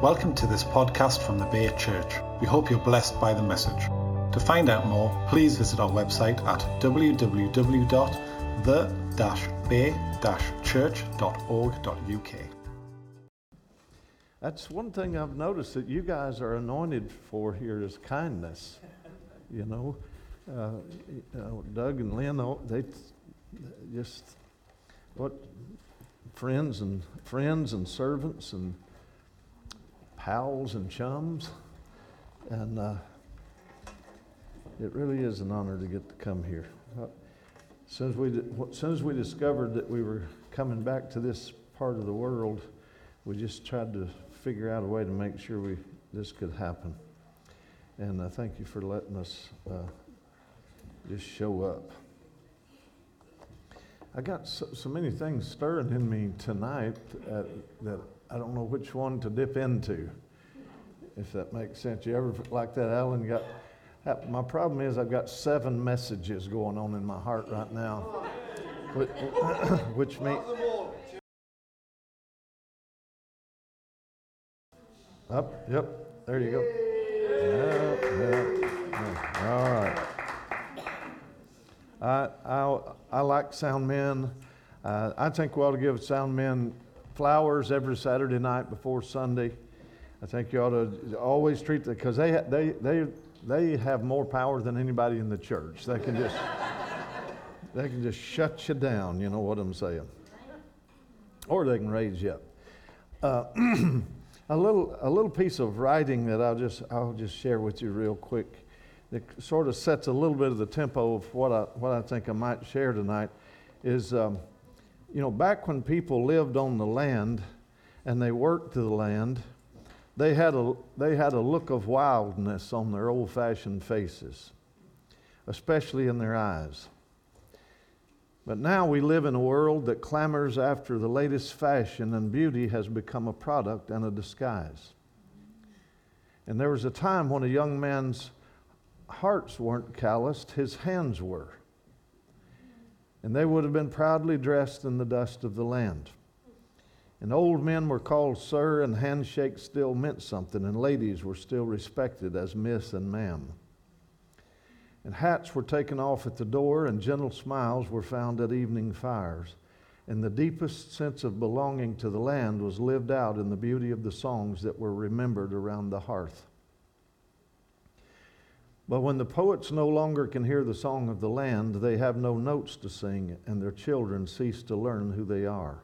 Welcome to this podcast from the Bay Church. We hope you're blessed by the message. To find out more, please visit our website at www.the-bay-church.org.uk. That's one thing I've noticed that you guys are anointed for here is kindness. You know, uh, you know Doug and Lynn, they just what friends and friends and servants and pals and chums, and uh, it really is an honor to get to come here. Uh, as soon as we as we discovered that we were coming back to this part of the world, we just tried to figure out a way to make sure we this could happen. And uh, thank you for letting us uh, just show up. I got so, so, many things stirring in me tonight uh, that I don't know which one to dip into, if that makes sense. You ever like that, Alan? You got, my problem is I've got seven messages going on in my heart right now, which, which means. Up, yep, there you go. Yep, yep. All right. I, I, I like sound men. Uh, I think we ought to give sound men flowers every Saturday night before Sunday. I think you ought to always treat them because they, they, they, they have more power than anybody in the church. They can just they can just shut you down. You know what I'm saying? Or they can raise you up. Uh, a little a little piece of writing that I'll just I'll just share with you real quick. That sort of sets a little bit of the tempo of what I what I think I might share tonight. Is um, you know, back when people lived on the land and they worked the land, they had a, they had a look of wildness on their old fashioned faces, especially in their eyes. But now we live in a world that clamors after the latest fashion, and beauty has become a product and a disguise. And there was a time when a young man's hearts weren't calloused, his hands were and they would have been proudly dressed in the dust of the land. And old men were called sir, and handshakes still meant something, and ladies were still respected as miss and ma'am. And hats were taken off at the door, and gentle smiles were found at evening fires. And the deepest sense of belonging to the land was lived out in the beauty of the songs that were remembered around the hearth. But when the poets no longer can hear the song of the land, they have no notes to sing, and their children cease to learn who they are.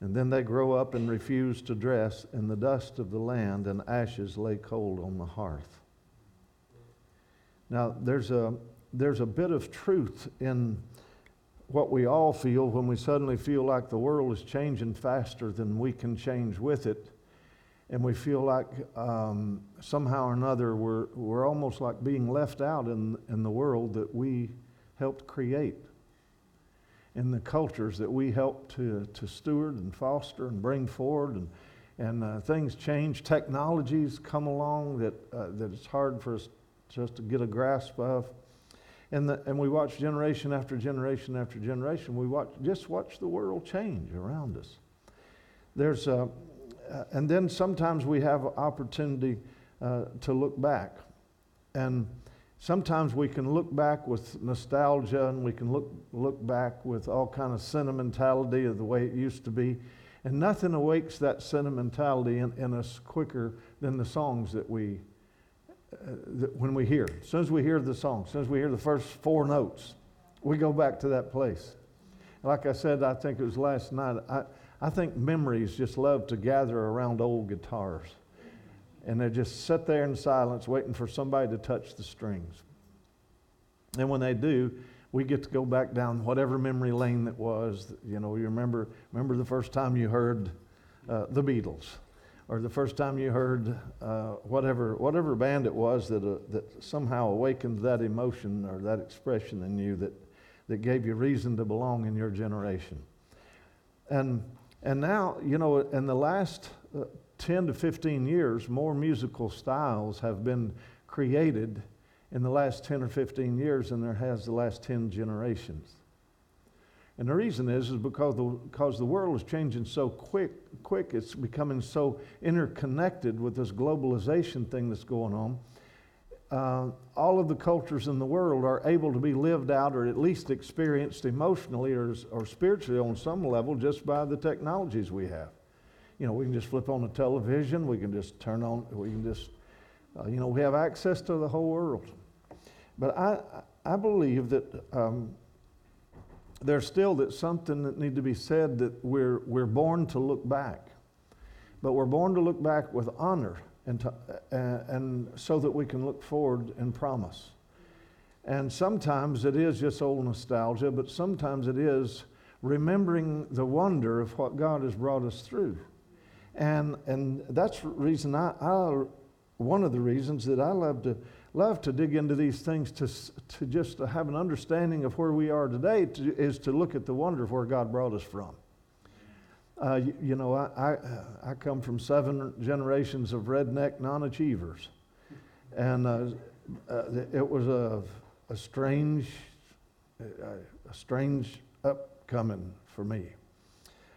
And then they grow up and refuse to dress in the dust of the land, and ashes lay cold on the hearth. Now, there's a, there's a bit of truth in what we all feel when we suddenly feel like the world is changing faster than we can change with it and we feel like um, somehow or another we're, we're almost like being left out in, in the world that we helped create, in the cultures that we helped to, to steward and foster and bring forward. And, and uh, things change, technologies come along that, uh, that it's hard for us just to get a grasp of. And, the, and we watch generation after generation after generation. We watch, just watch the world change around us. There's a, uh, and then sometimes we have opportunity uh, to look back. And sometimes we can look back with nostalgia and we can look, look back with all kind of sentimentality of the way it used to be. And nothing awakes that sentimentality in, in us quicker than the songs that we, uh, that when we hear. As soon as we hear the song, as soon as we hear the first four notes, we go back to that place. Like I said, I think it was last night, I, I think memories just love to gather around old guitars. And they just sit there in silence waiting for somebody to touch the strings. And when they do, we get to go back down whatever memory lane that was. You know, you remember, remember the first time you heard uh, the Beatles, or the first time you heard uh, whatever, whatever band it was that, uh, that somehow awakened that emotion or that expression in you that, that gave you reason to belong in your generation. And and now, you know, in the last uh, 10 to 15 years, more musical styles have been created in the last 10 or 15 years than there has the last 10 generations. And the reason is, is because the, because the world is changing so quick, quick, it's becoming so interconnected with this globalization thing that's going on. Uh, all of the cultures in the world are able to be lived out or at least experienced emotionally or, or spiritually on some level just by the technologies we have. You know, we can just flip on the television, we can just turn on, we can just, uh, you know, we have access to the whole world. But I, I believe that um, there's still that something that need to be said that we're, we're born to look back. But we're born to look back with honor and, to, uh, and so that we can look forward and promise. And sometimes it is just old nostalgia, but sometimes it is remembering the wonder of what God has brought us through. And, and that's reason I, I, one of the reasons that I love to love to dig into these things to, to just to have an understanding of where we are today to, is to look at the wonder of where God brought us from. Uh, you, you, know, I, I, I, come from seven generations of redneck non achievers. And uh, uh, it was a, a strange, a, a strange upcoming for me.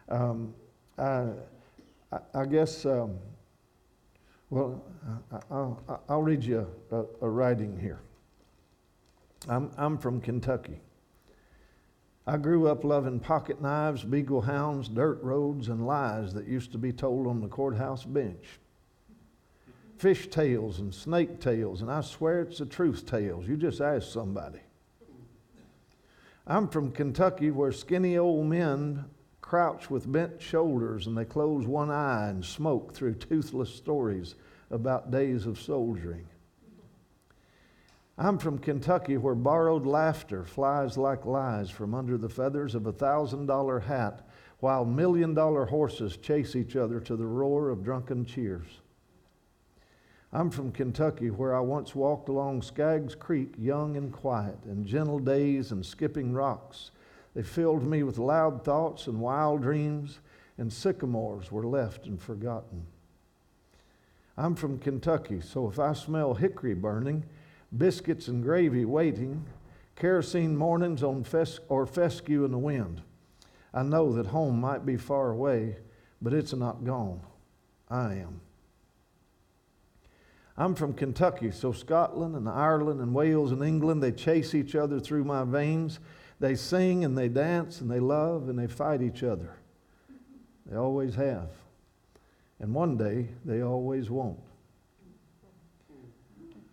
Um, I, I, guess um, well, I'll, I'll read you a, a writing here. I'm, I'm from Kentucky. I grew up loving pocket knives, beagle hounds, dirt roads, and lies that used to be told on the courthouse bench. Fish tales and snake tales, and I swear it's the truth tales. You just ask somebody. I'm from Kentucky where skinny old men crouch with bent shoulders and they close one eye and smoke through toothless stories about days of soldiering. I'm from Kentucky where borrowed laughter flies like lies from under the feathers of a thousand dollar hat while million dollar horses chase each other to the roar of drunken cheers. I'm from Kentucky where I once walked along Skaggs Creek young and quiet in gentle days and skipping rocks they filled me with loud thoughts and wild dreams, and sycamores were left and forgotten. I'm from Kentucky, so if I smell hickory burning, biscuits and gravy waiting, kerosene mornings on fes- or fescue in the wind, I know that home might be far away, but it's not gone. I am. I'm from Kentucky, so Scotland and Ireland and Wales and England, they chase each other through my veins they sing and they dance and they love and they fight each other. They always have. And one day they always won't.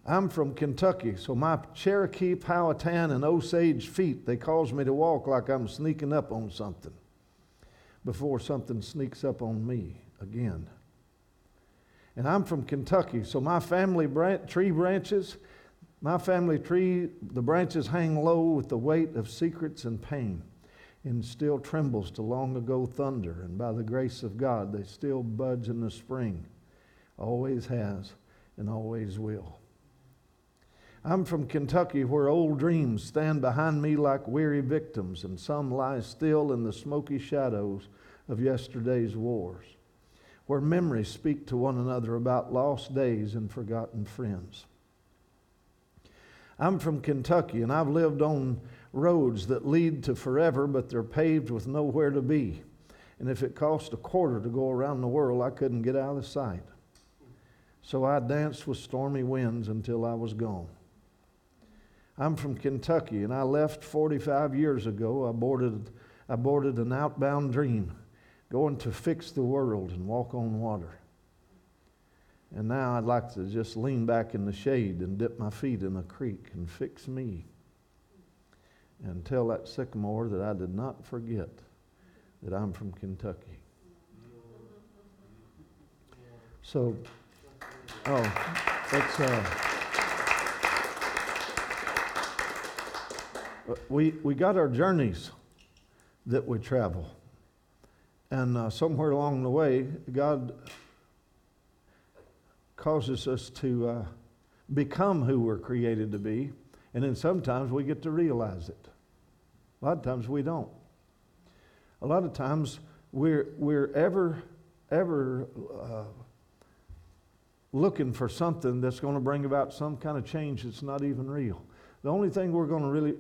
I'm from Kentucky, so my Cherokee, Powhatan, and Osage feet, they cause me to walk like I'm sneaking up on something before something sneaks up on me again. And I'm from Kentucky, so my family tree branches, my family tree, the branches hang low with the weight of secrets and pain, and still trembles to long ago thunder, and by the grace of God, they still buds in the spring. Always has and always will. I'm from Kentucky, where old dreams stand behind me like weary victims, and some lie still in the smoky shadows of yesterday's wars, where memories speak to one another about lost days and forgotten friends. I'm from Kentucky and I've lived on roads that lead to forever, but they're paved with nowhere to be. And if it cost a quarter to go around the world, I couldn't get out of sight. So I danced with stormy winds until I was gone. I'm from Kentucky and I left 45 years ago. I boarded, I boarded an outbound dream, going to fix the world and walk on water. And now I'd like to just lean back in the shade and dip my feet in a creek and fix me and tell that sycamore that I did not forget that I'm from Kentucky. So, oh, it's, uh, we, we got our journeys that we travel. And uh, somewhere along the way, God causes us to uh, become who we're created to be, and then sometimes we get to realize it. A lot of times we don't. A lot of times we're, we're ever, ever uh, looking for something that's going to bring about some kind of change that's not even real. The only thing we're going to really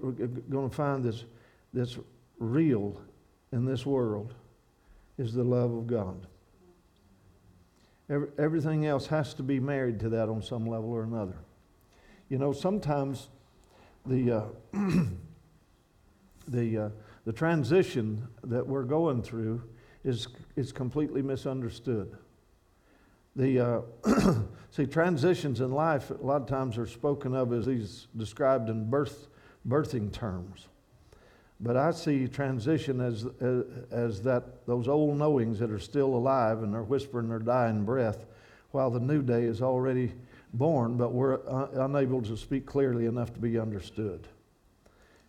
going to find that's, that's real in this world is the love of God. Every, everything else has to be married to that on some level or another. You know, sometimes the, uh, the, uh, the transition that we're going through is, is completely misunderstood. The, uh, see, transitions in life a lot of times are spoken of as these described in birth, birthing terms. But I see transition as, as, as, that, those old knowings that are still alive and are whispering their dying breath while the new day is already born, but we're uh, unable to speak clearly enough to be understood.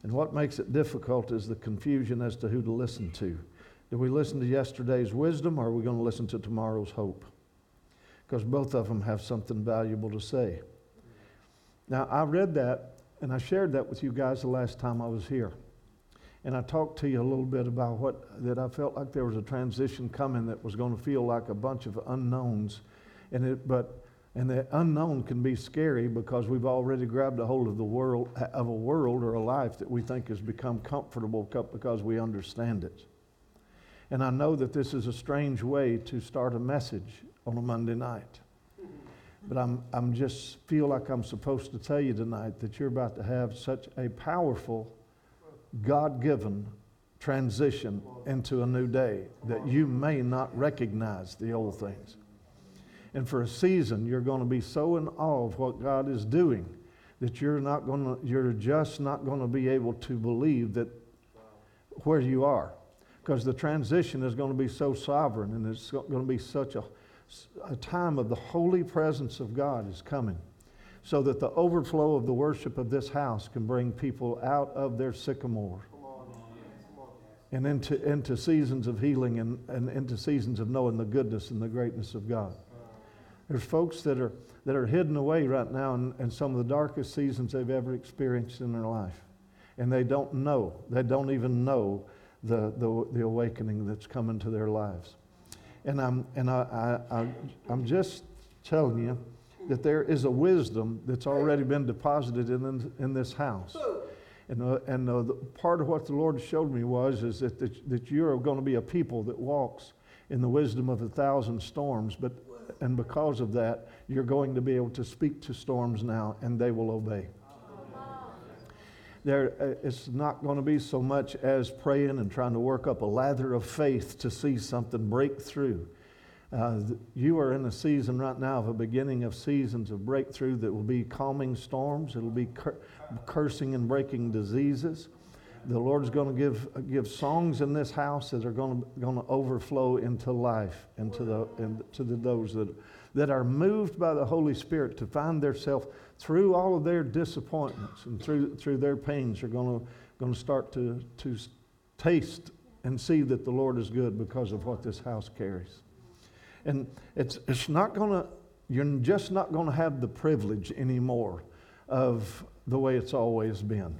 And what makes it difficult is the confusion as to who to listen to. Do we listen to yesterday's wisdom or are we going to listen to tomorrow's hope? Because both of them have something valuable to say. Now, I read that and I shared that with you guys the last time I was here. And I talked to you a little bit about what that I felt like there was a transition coming that was going to feel like a bunch of unknowns. And it, but and the unknown can be scary because we've already grabbed a hold of the world of a world or a life that we think has become comfortable because we understand it. And I know that this is a strange way to start a message on a Monday night. But I'm, I'm just feel like I'm supposed to tell you tonight that you're about to have such a powerful, God given transition into a new day that you may not recognize the old things. And for a season, you're going to be so in awe of what God is doing that you're not going to, you're just not going to be able to believe that where you are. Because the transition is going to be so sovereign and it's going to be such a, a time of the holy presence of God is coming. So that the overflow of the worship of this house can bring people out of their sycamore and into, into seasons of healing and, and into seasons of knowing the goodness and the greatness of God. There's folks that are, that are hidden away right now in, in some of the darkest seasons they've ever experienced in their life. And they don't know, they don't even know the, the, the awakening that's coming to their lives. And, I'm, and I, I, I, I'm just telling you that there is a wisdom that's already been deposited in, in this house. And, uh, and uh, part of what the Lord showed me was is that, that, that you're going to be a people that walks in the wisdom of a thousand storms, but and because of that, you're going to be able to speak to storms now, and they will obey. There, uh, it's not going to be so much as praying and trying to work up a lather of faith to see something break through. Uh, you are in a season right now of a beginning of seasons of breakthrough that will be calming storms. It'll be cur- cursing and breaking diseases. The Lord's going to give, give songs in this house that are going to, going to overflow into life, into the, into the, those that, that are moved by the Holy Spirit to find themselves through all of their disappointments and through, through their pains are going to, start to, to taste and see that the Lord is good because of what this house carries. And it's, it's not going to, you're just not going to have the privilege anymore of the way it's always been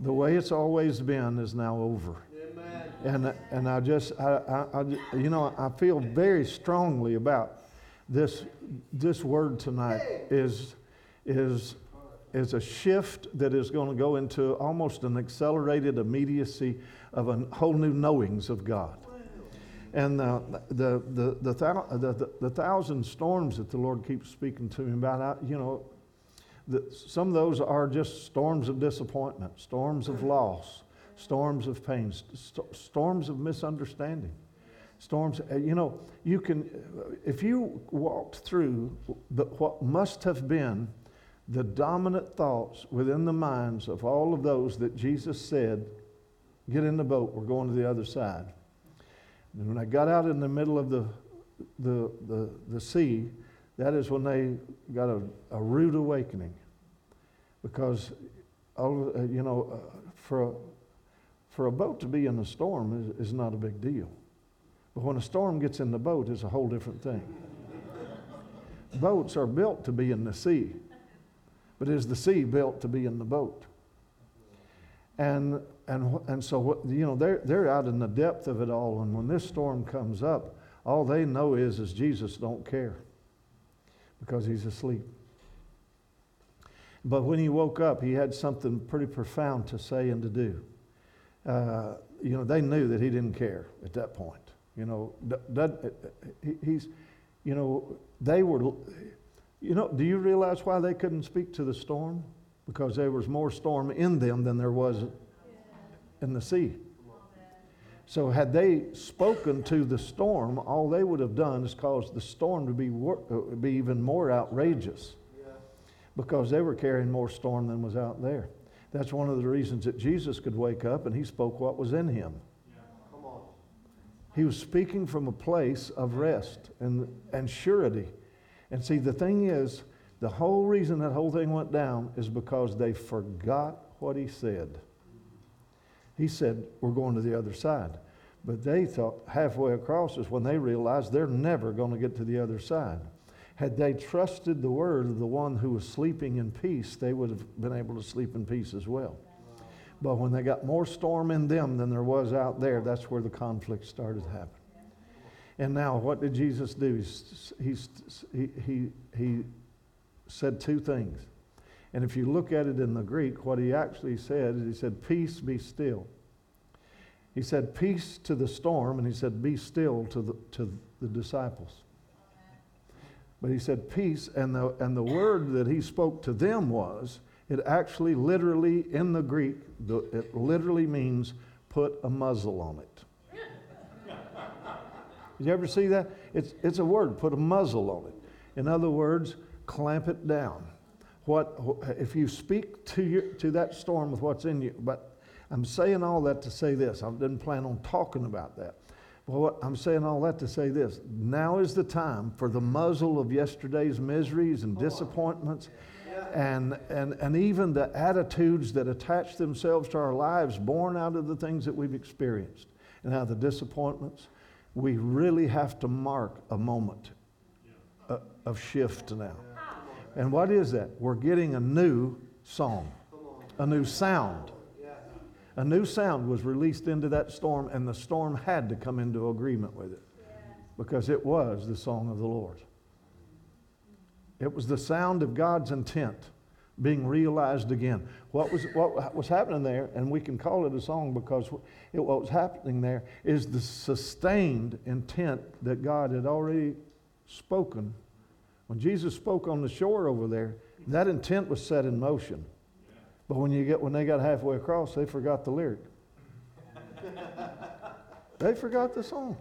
the way it's always been is now over. Amen. And, and I just, I, I, I, you know, I feel very strongly about this, this word tonight is, is, is a shift that is going to go into almost an accelerated immediacy of a whole new knowings of God. And the, the, the, the, the, the, the thousand storms that the Lord keeps speaking to me about, I, you know, some of those are just storms of disappointment, storms of loss, storms of pain, st- storms of misunderstanding. Storms, uh, you know, you can, if you walked through the, what must have been the dominant thoughts within the minds of all of those that Jesus said, Get in the boat, we're going to the other side. And when I got out in the middle of the, the, the, the sea, that is when they got a, a rude awakening. Because, all, uh, you know, uh, for, a, for a boat to be in a storm is, is not a big deal. But when a storm gets in the boat, it's a whole different thing. Boats are built to be in the sea, but is the sea built to be in the boat? And, and, and so, you know, they're, they're out in the depth of it all. And when this storm comes up, all they know is, is Jesus don't care because he's asleep. But when he woke up, he had something pretty profound to say and to do. uh, you know, they knew that he didn't care at that point. You know, that, he's, you know, they were, you know, do you realize why they couldn't speak to the storm? Because there was more storm in them than there was in the sea. So, had they spoken to the storm, all they would have done is caused the storm to be, uh, be even more outrageous because they were carrying more storm than was out there. That's one of the reasons that Jesus could wake up and he spoke what was in him. He was speaking from a place of rest and, and surety. And see, the thing is, the whole reason that whole thing went down is because they forgot what he said. He said, We're going to the other side. But they thought halfway across is when they realized they're never going to get to the other side. Had they trusted the word of the one who was sleeping in peace, they would have been able to sleep in peace as well. But when they got more storm in them than there was out there, that's where the conflict started happening. And now, what did Jesus do? He, he, he, he said two things. And if you look at it in the Greek, what he actually said is he said, Peace be still. He said, Peace to the storm, and he said, Be still to the, to the disciples. But he said peace, and the, and the word that he spoke to them was, it actually literally, in the Greek, the, it literally means put a muzzle on it. Did you ever see that? It's, it's a word, put a muzzle on it. In other words, clamp it down. What, if you speak to, your, to that storm with what's in you, but I'm saying all that to say this. I didn't plan on talking about that. Well, I'm saying all that to say this. Now is the time for the muzzle of yesterday's miseries and oh, disappointments and, and, and even the attitudes that attach themselves to our lives born out of the things that we've experienced and how the disappointments. We really have to mark a moment uh, of shift now. And what is that? We're getting a new song, a new sound a new sound was released into that storm, and the storm had to come into agreement with it because it was the song of the Lord. It was the sound of God's intent being realized again. What was, what was happening there, and we can call it a song because it, what was happening there is the sustained intent that God had already spoken. When Jesus spoke on the shore over there, that intent was set in motion. But when you get when they got halfway across, they forgot the lyric. they forgot the song.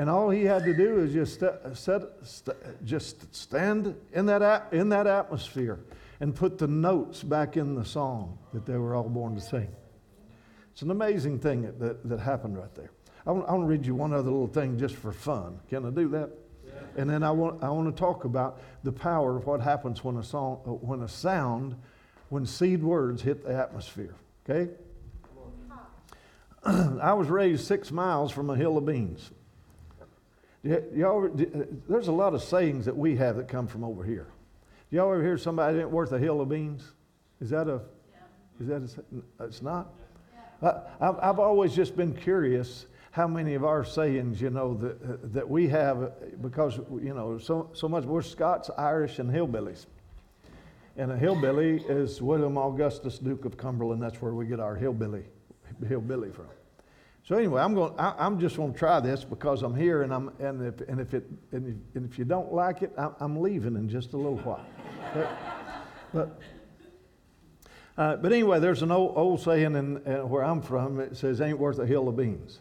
And all he had to do is just st- set, st- just stand in that, in that atmosphere and put the notes back in the song that they were all born to sing. It's an amazing thing that, that, that happened right there. I want, I want, to read you one other little thing just for fun. Can I do that? Yeah. And then I want, I want to talk about the power of what happens when a, song, when a sound when seed words hit the atmosphere. Okay? I was raised six miles from a hill of beans. Y'all, uh, there's a lot of sayings that we have that come from over here. Y'all ever hear somebody ain't worth a hill of beans? Is that a? Is that a? Uh, it's not. I, I've always just been curious how many of our sayings, you know, that, uh, that we have because you know so so much we're Scots, Irish, and hillbillies. And a hillbilly is William Augustus, Duke of Cumberland. That's where we get our hillbilly, hillbilly from. So anyway, I'm going. I, am just going to try this because I'm here, and I'm and if and if it and if, and if you don't like it, I, am leaving in just a little while. but but, uh, but anyway, there's an old, old saying in, uh, where I'm from. It says, "Ain't worth a hill of beans,"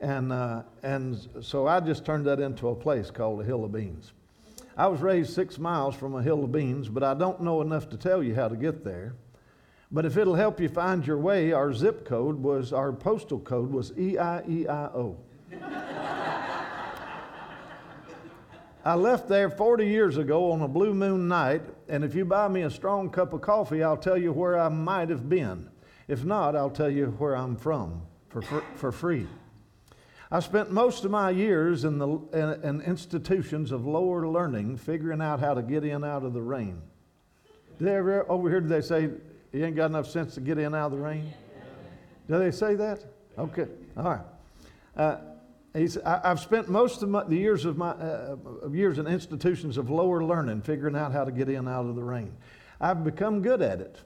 and uh, and so I just turned that into a place called a hill of beans. I was raised six miles from a hill of beans, but I don't know enough to tell you how to get there. But if it'll help you find your way, our zip code was, our postal code was EIEIO. I left there 40 years ago on a blue moon night, and if you buy me a strong cup of coffee, I'll tell you where I might have been. If not, I'll tell you where I'm from for, for, for free. I spent most of my years in, the, in, in institutions of lower learning figuring out how to get in out of the rain. Did they ever, over here, do they say, you ain't got enough sense to get in out of the rain? Do they say that? Okay, all right. Uh, He's, I, have spent most of my, the years of my uh, years in institutions of lower learning, figuring out how to get in out of the rain. I've become good at it,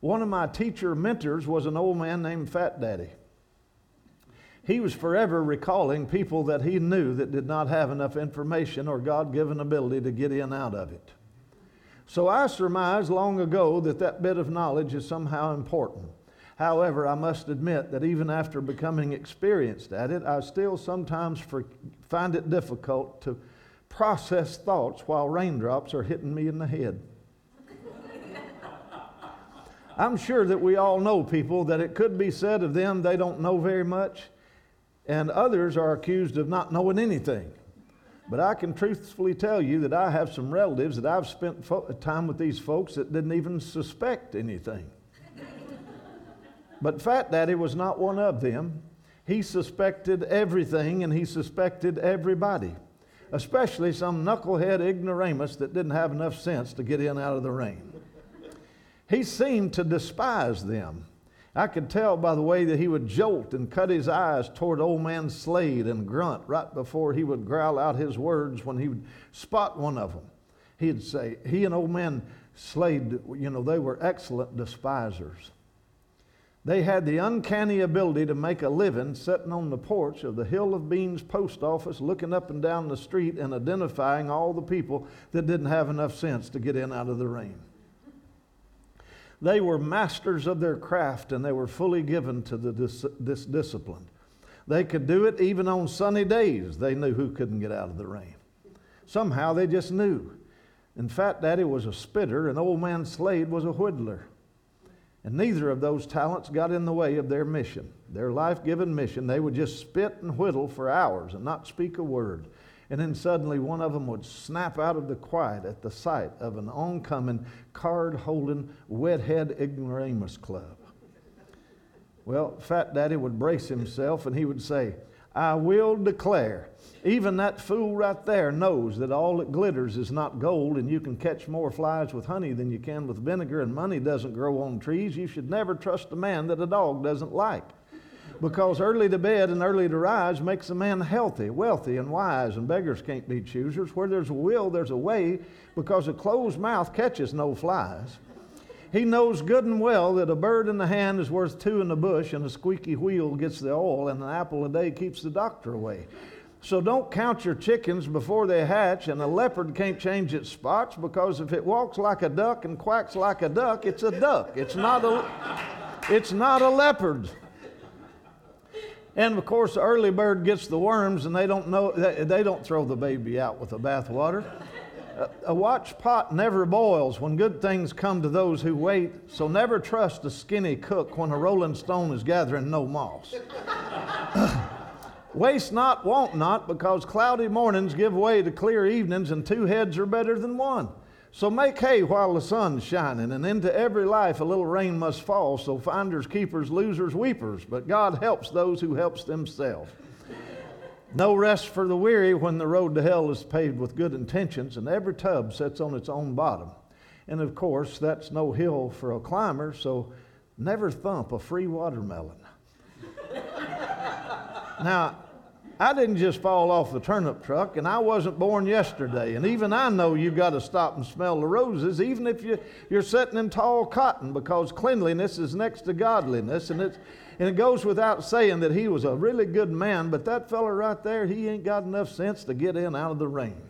One of my teacher mentors was an old man named Fat Daddy. He was forever recalling people that he knew that did not have enough information or God given ability to get in out of it. So I surmised long ago that that bit of knowledge is somehow important. However, I must admit that even after becoming experienced at it, I still sometimes find it difficult to process thoughts while raindrops are hitting me in the head. I'm sure that we all know people that it could be said of them they don't know very much, and others are accused of not knowing anything. But I can truthfully tell you that I have some relatives that I've spent fo- time with these folks that didn't even suspect anything. but Fat Daddy was not one of them. He suspected everything and he suspected everybody, especially some knucklehead ignoramus that didn't have enough sense to get in out of the rain. He seemed to despise them. I could tell by the way that he would jolt and cut his eyes toward old man Slade and grunt right before he would growl out his words when he would spot one of them. He'd say, he and old man Slade, you know, they were excellent despisers. They had the uncanny ability to make a living sitting on the porch of the Hill of Beans post office, looking up and down the street and identifying all the people that didn't have enough sense to get in out of the rain. They were masters of their craft and they were fully given to the dis- this discipline. They could do it even on sunny days. They knew who couldn't get out of the rain. Somehow they just knew. And Fat Daddy was a spitter, and Old Man Slade was a whittler. And neither of those talents got in the way of their mission, their life given mission. They would just spit and whittle for hours and not speak a word. And then suddenly one of them would snap out of the quiet at the sight of an oncoming, card holding, wet-head ignoramus club. Well, Fat Daddy would brace himself and he would say, I will declare, even that fool right there knows that all that glitters is not gold, and you can catch more flies with honey than you can with vinegar, and money doesn't grow on trees. You should never trust a man that a dog doesn't like because early to bed and early to rise makes a man healthy, wealthy, and wise, and beggars can't be choosers. Where there's a will, there's a way, because a closed mouth catches no flies. He knows good and well that a bird in the hand is worth two in the bush, and a squeaky wheel gets the oil, and an apple a day keeps the doctor away. So don't count your chickens before they hatch, and a leopard can't change its spots because if it walks like a duck and quacks like a duck, it's a duck. It's not a, it's not a leopard. And of course, the early bird gets the worms, and they don't know they don't throw the baby out with the bathwater. A watch pot never boils when good things come to those who wait. So never trust a skinny cook when a rolling stone is gathering no moss. Waste not, want not, because cloudy mornings give way to clear evenings, and two heads are better than one. So make hay while the sun's shining, and into every life a little rain must fall. So finders, keepers, losers, weepers, but God helps those who helps themselves. No rest for the weary when the road to hell is paved with good intentions, and every tub sits on its own bottom. And of course, that's no hill for a climber, so never thump a free watermelon. now, I didn't just fall off the turnip truck, and I wasn't born yesterday. And even I know you've got to stop and smell the roses, even if you, you're sitting in tall cotton, because cleanliness is next to godliness. And, it's, and it goes without saying that he was a really good man, but that fella right there, he ain't got enough sense to get in out of the rain.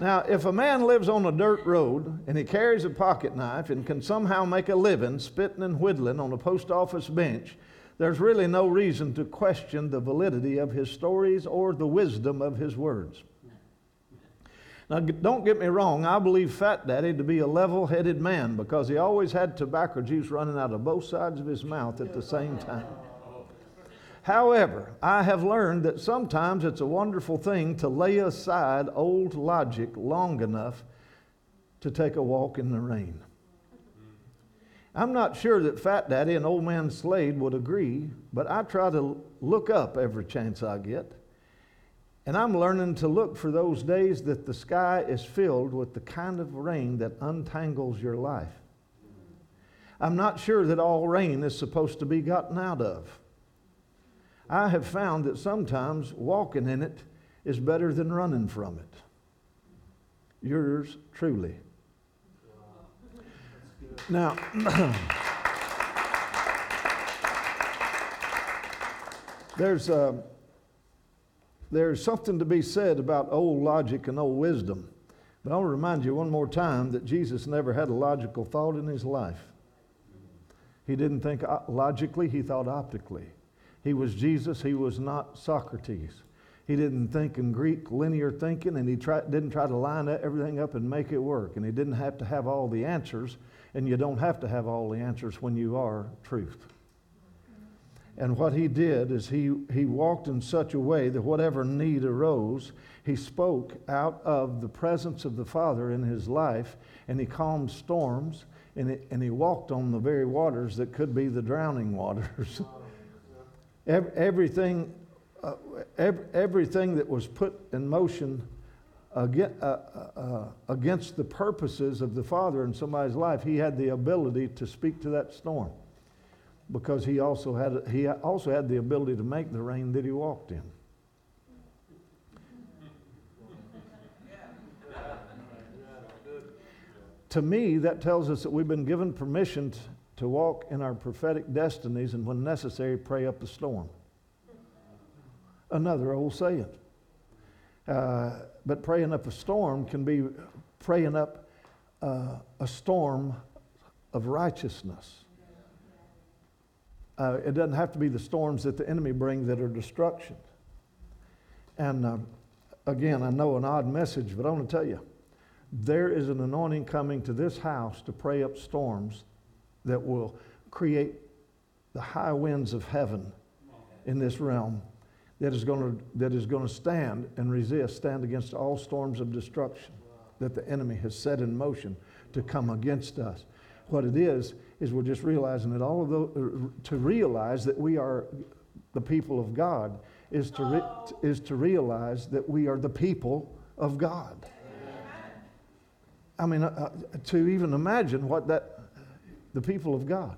Now, if a man lives on a dirt road and he carries a pocket knife and can somehow make a living spitting and whittling on a post office bench, there's really no reason to question the validity of his stories or the wisdom of his words. Now, don't get me wrong, I believe Fat Daddy to be a level headed man because he always had tobacco juice running out of both sides of his mouth at the same time. However, I have learned that sometimes it's a wonderful thing to lay aside old logic long enough to take a walk in the rain. I'm not sure that Fat Daddy and Old Man Slade would agree, but I try to look up every chance I get. And I'm learning to look for those days that the sky is filled with the kind of rain that untangles your life. I'm not sure that all rain is supposed to be gotten out of. I have found that sometimes walking in it is better than running from it. Yours truly. Now, there's, uh, there's something to be said about old logic and old wisdom. But I'll remind you one more time that Jesus never had a logical thought in his life. He didn't think logically, he thought optically. He was Jesus, he was not Socrates. He didn't think in Greek linear thinking, and he try, didn't try to line everything up and make it work. And he didn't have to have all the answers, and you don't have to have all the answers when you are truth. And what he did is he, he walked in such a way that whatever need arose, he spoke out of the presence of the Father in his life, and he calmed storms, and, it, and he walked on the very waters that could be the drowning waters. Everything uh, every, everything that was put in motion against, uh, uh, uh, against the purposes of the Father in somebody's life, he had the ability to speak to that storm because he also had, he also had the ability to make the rain that he walked in. to me, that tells us that we've been given permission to walk in our prophetic destinies and, when necessary, pray up a storm another old saying. Uh, but praying up a storm can be praying up uh, a storm of righteousness. Uh, it doesn't have to be the storms that the enemy brings that are destruction. And uh, again, I know an odd message, but I want to tell you there is an anointing coming to this house to pray up storms that will create the high winds of heaven in this realm that is going to, that is going to stand and resist, stand against all storms of destruction that the enemy has set in motion to come against us. What it is, is we're just realizing that all of those, uh, to realize that we are the people of God is to, re, is to realize that we are the people of God. I mean, uh, uh, to even imagine what that, the people of God,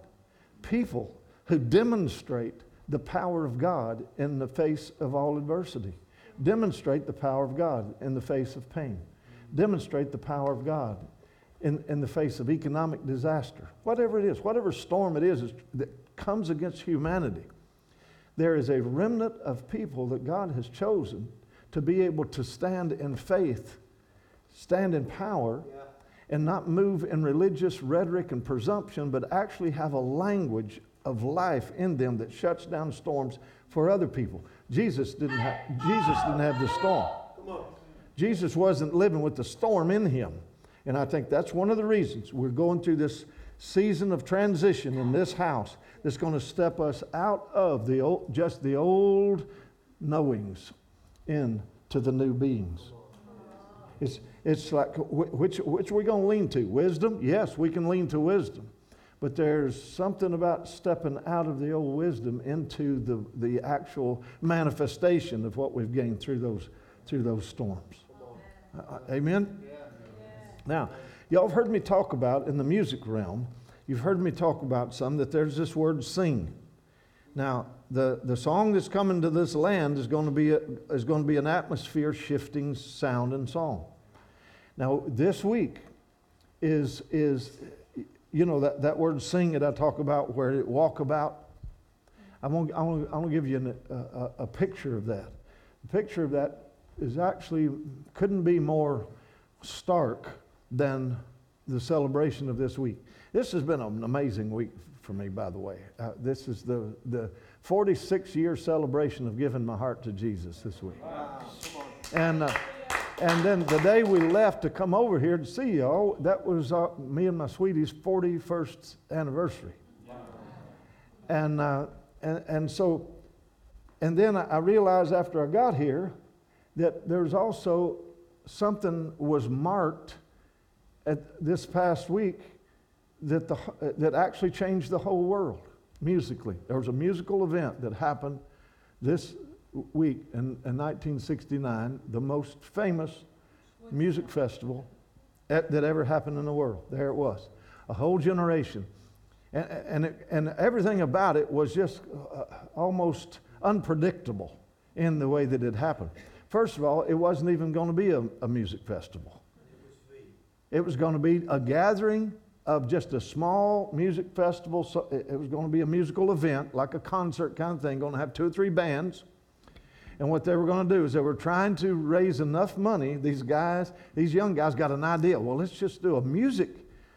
people who demonstrate the power of God in the face of all adversity. Demonstrate the power of God in the face of pain. Demonstrate the power of God in, in the face of economic disaster. Whatever it is, whatever storm it is that comes against humanity, there is a remnant of people that God has chosen to be able to stand in faith, stand in power, yeah. and not move in religious rhetoric and presumption, but actually have a language of life in them that shuts down storms for other people. Jesus didn't have, Jesus didn't have the storm. Jesus wasn't living with the storm in him. And I think that's one of the reasons we're going through this season of transition in this house that's going to step us out of the old, just the old knowings into the new beings. It's, it's like, which, which are we going to lean to? Wisdom? Yes, we can lean to wisdom. But there's something about stepping out of the old wisdom into the, the actual manifestation of what we've gained through those, through those storms. Uh, amen? Yeah. Now, y'all have heard me talk about in the music realm, you've heard me talk about some that there's this word sing. Now, the, the song that's coming to this land is going to be a, is going to be an atmosphere shifting sound and song. Now, this week is, is you know, that, that word sing that I talk about, where it walk about. I'm going I'm to give you an, a, a picture of that. The picture of that is actually, couldn't be more stark than the celebration of this week. This has been an amazing week for me, by the way. Uh, this is the, the 46 year celebration of giving my heart to Jesus this week. Wow. And uh, and then the day we left to come over here to see y'all, that was uh, me and my sweetie's 41st anniversary. And, uh, and, and so, and then I realized after I got here that there's also something was marked at this past week that, the, that actually changed the whole world musically. There was a musical event that happened this week in, in 1969, the most famous music festival at, that ever happened in the world. There it was. A whole generation. And, and, it, and everything about it was just uh, almost unpredictable in the way that it happened. First of all, it wasn't even going to be a, a music festival. It was going to be a gathering of just a small music festival. So it was going to be a musical event, like a concert kind of thing, going to have two or three bands. And what they were going to do is they were trying to raise enough money. These guys, these young guys got an idea. Well, let's just do a music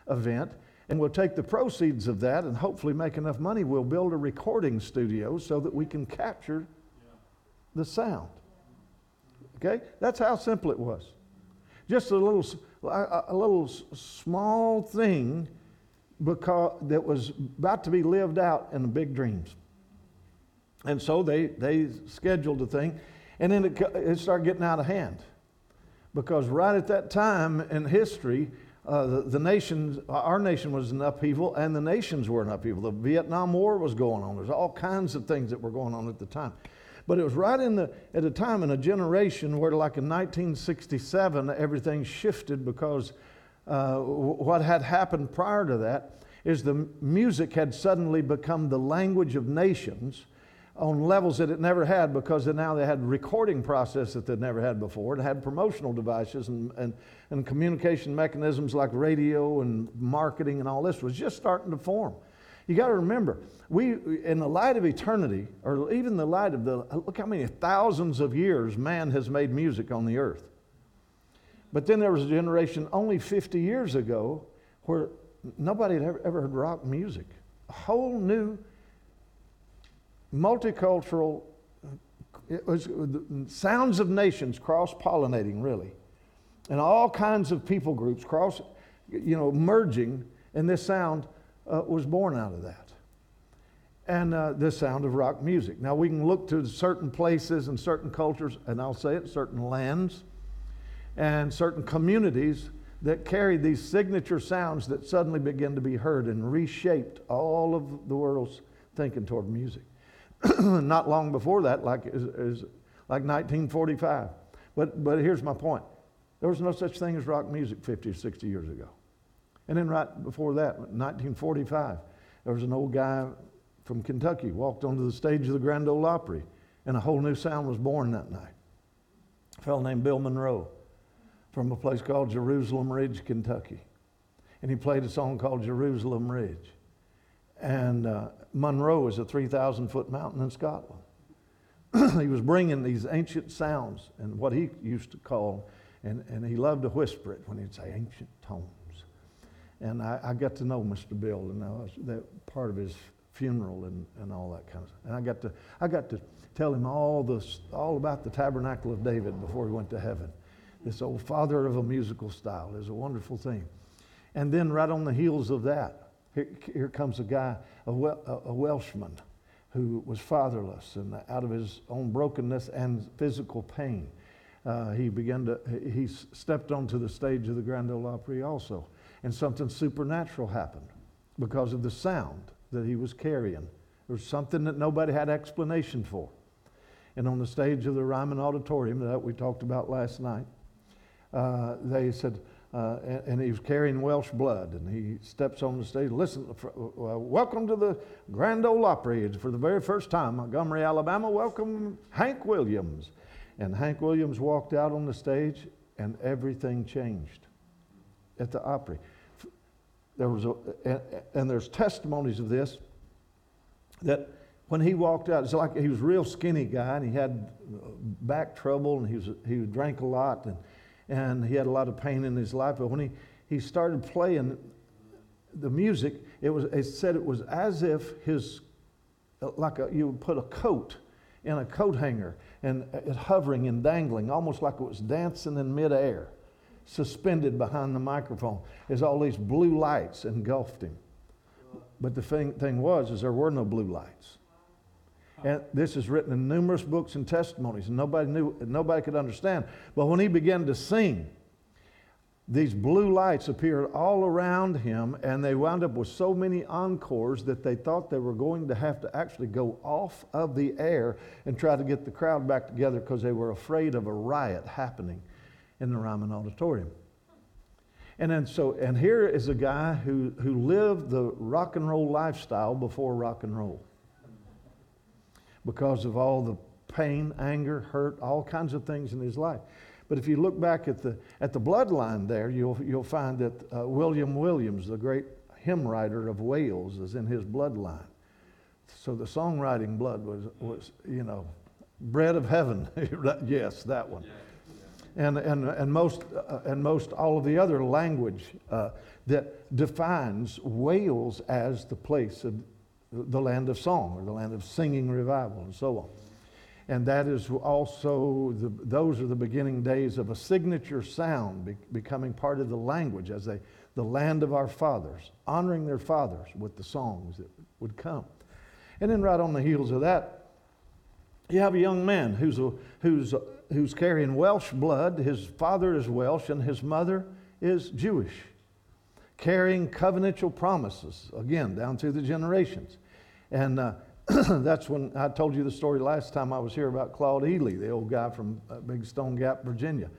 event and we'll take the proceeds of that and hopefully make enough money. We'll build a recording studio so that we can capture the sound. Okay? That's how simple it was. Just a little, a little small thing because that was about to be lived out in the big dreams. And so they, they scheduled the thing, and then it, it started getting out of hand. Because right at that time in history, uh, the, the nations, our nation was in upheaval, and the nations were in upheaval. The Vietnam War was going on. There's all kinds of things that were going on at the time. But it was right in the, at a time in a generation where, like in 1967, everything shifted because uh, what had happened prior to that is the music had suddenly become the language of nations on levels that it never had because now they had recording process that they'd never had before. It had promotional devices and, and, and communication mechanisms like radio and marketing and all this was just starting to form. You got to remember, we, in the light of eternity, or even the light of the, look how many thousands of years man has made music on the earth. But then there was a generation only 50 years ago where nobody had ever, ever heard rock music. A whole new multicultural, it was sounds of nations cross pollinating, really. And all kinds of people groups cross, you know, merging, and this sound uh, was born out of that. And uh, the sound of rock music. Now, we can look to certain places and certain cultures, and I'll say it, certain lands and certain communities that carry these signature sounds that suddenly begin to be heard and reshaped all of the world's thinking toward music. not long before that, like, is, is like 1945. But, but here's my point there was no such thing as rock music 50 or 60 years ago. And then right before that, 1945, there was an old guy from Kentucky walked onto the stage of the Grand Ole Opry, and a whole new sound was born that night. A fellow named Bill Monroe from a place called Jerusalem Ridge, Kentucky. And he played a song called Jerusalem Ridge. And uh, Monroe is a 3,000 foot mountain in Scotland. he was bringing these ancient sounds and what he used to call, and, and he loved to whisper it when he'd say ancient tones. And I, I got to know Mr. Bill, and I was that part of his funeral and, and all that kind of stuff. And I got to, I got to tell him all, this, all about the tabernacle of David before he went to heaven. This old father of a musical style is a wonderful thing. And then right on the heels of that, here, here comes a guy, a, a Welshman, who was fatherless and out of his own brokenness and physical pain. Uh, he began to, he stepped onto the stage of the Grand Ole Opry also. And something supernatural happened because of the sound that he was carrying. There was something that nobody had explanation for. And on the stage of the Ryman Auditorium that we talked about last night, uh, they said, uh, and, and, he was carrying Welsh blood. And he steps on the stage. Listen, uh, welcome to the Grand Ole Opry. For the very first time, Montgomery, Alabama, welcome Hank Williams. And Hank Williams walked out on the stage, and everything changed at the Opry. There was a, and, and there's testimonies of this that when he walked out, it's like he was a real skinny guy, and he had back trouble, and he was he drank a lot, and and he had a lot of pain in his life. But when he, he started playing the music, it was it said it was as if his like a, you would put a coat in a coat hanger and it hovering and dangling, almost like it was dancing in midair, suspended behind the microphone, as all these blue lights engulfed him. But the thing, thing was, is there were no blue lights. And this is written in numerous books and testimonies, and nobody knew, nobody could understand. But when he began to sing, these blue lights appeared all around him, and they wound up with so many encores that they thought they were going to have to actually go off of the air and try to get the crowd back together because they were afraid of a riot happening in the Ryman Auditorium. And then so, and here is a guy who, who lived the rock and roll lifestyle before rock and roll because of all the pain, anger, hurt, all kinds of things in his life. But if you look back at the, at the bloodline there, you'll, you'll find that uh, William Williams, the great hymn writer of Wales is in his bloodline. So the songwriting blood was, was you know, bread of heaven. yes, that one. And, and, and, most, uh, and most all of the other language uh, that defines Wales as the place of the land of song or the land of singing revival and so on. And that is also, the, those are the beginning days of a signature sound be, becoming part of the language as they, the land of our fathers, honoring their fathers with the songs that would come. And then right on the heels of that, you have a young man who's, a, who's, a, who's carrying Welsh blood. His father is Welsh and his mother is Jewish, carrying covenantal promises, again, down through the generations. And uh, that's when I told you the story last time I was here about Claude Ely, the old guy from uh, Big Stone Gap, Virginia,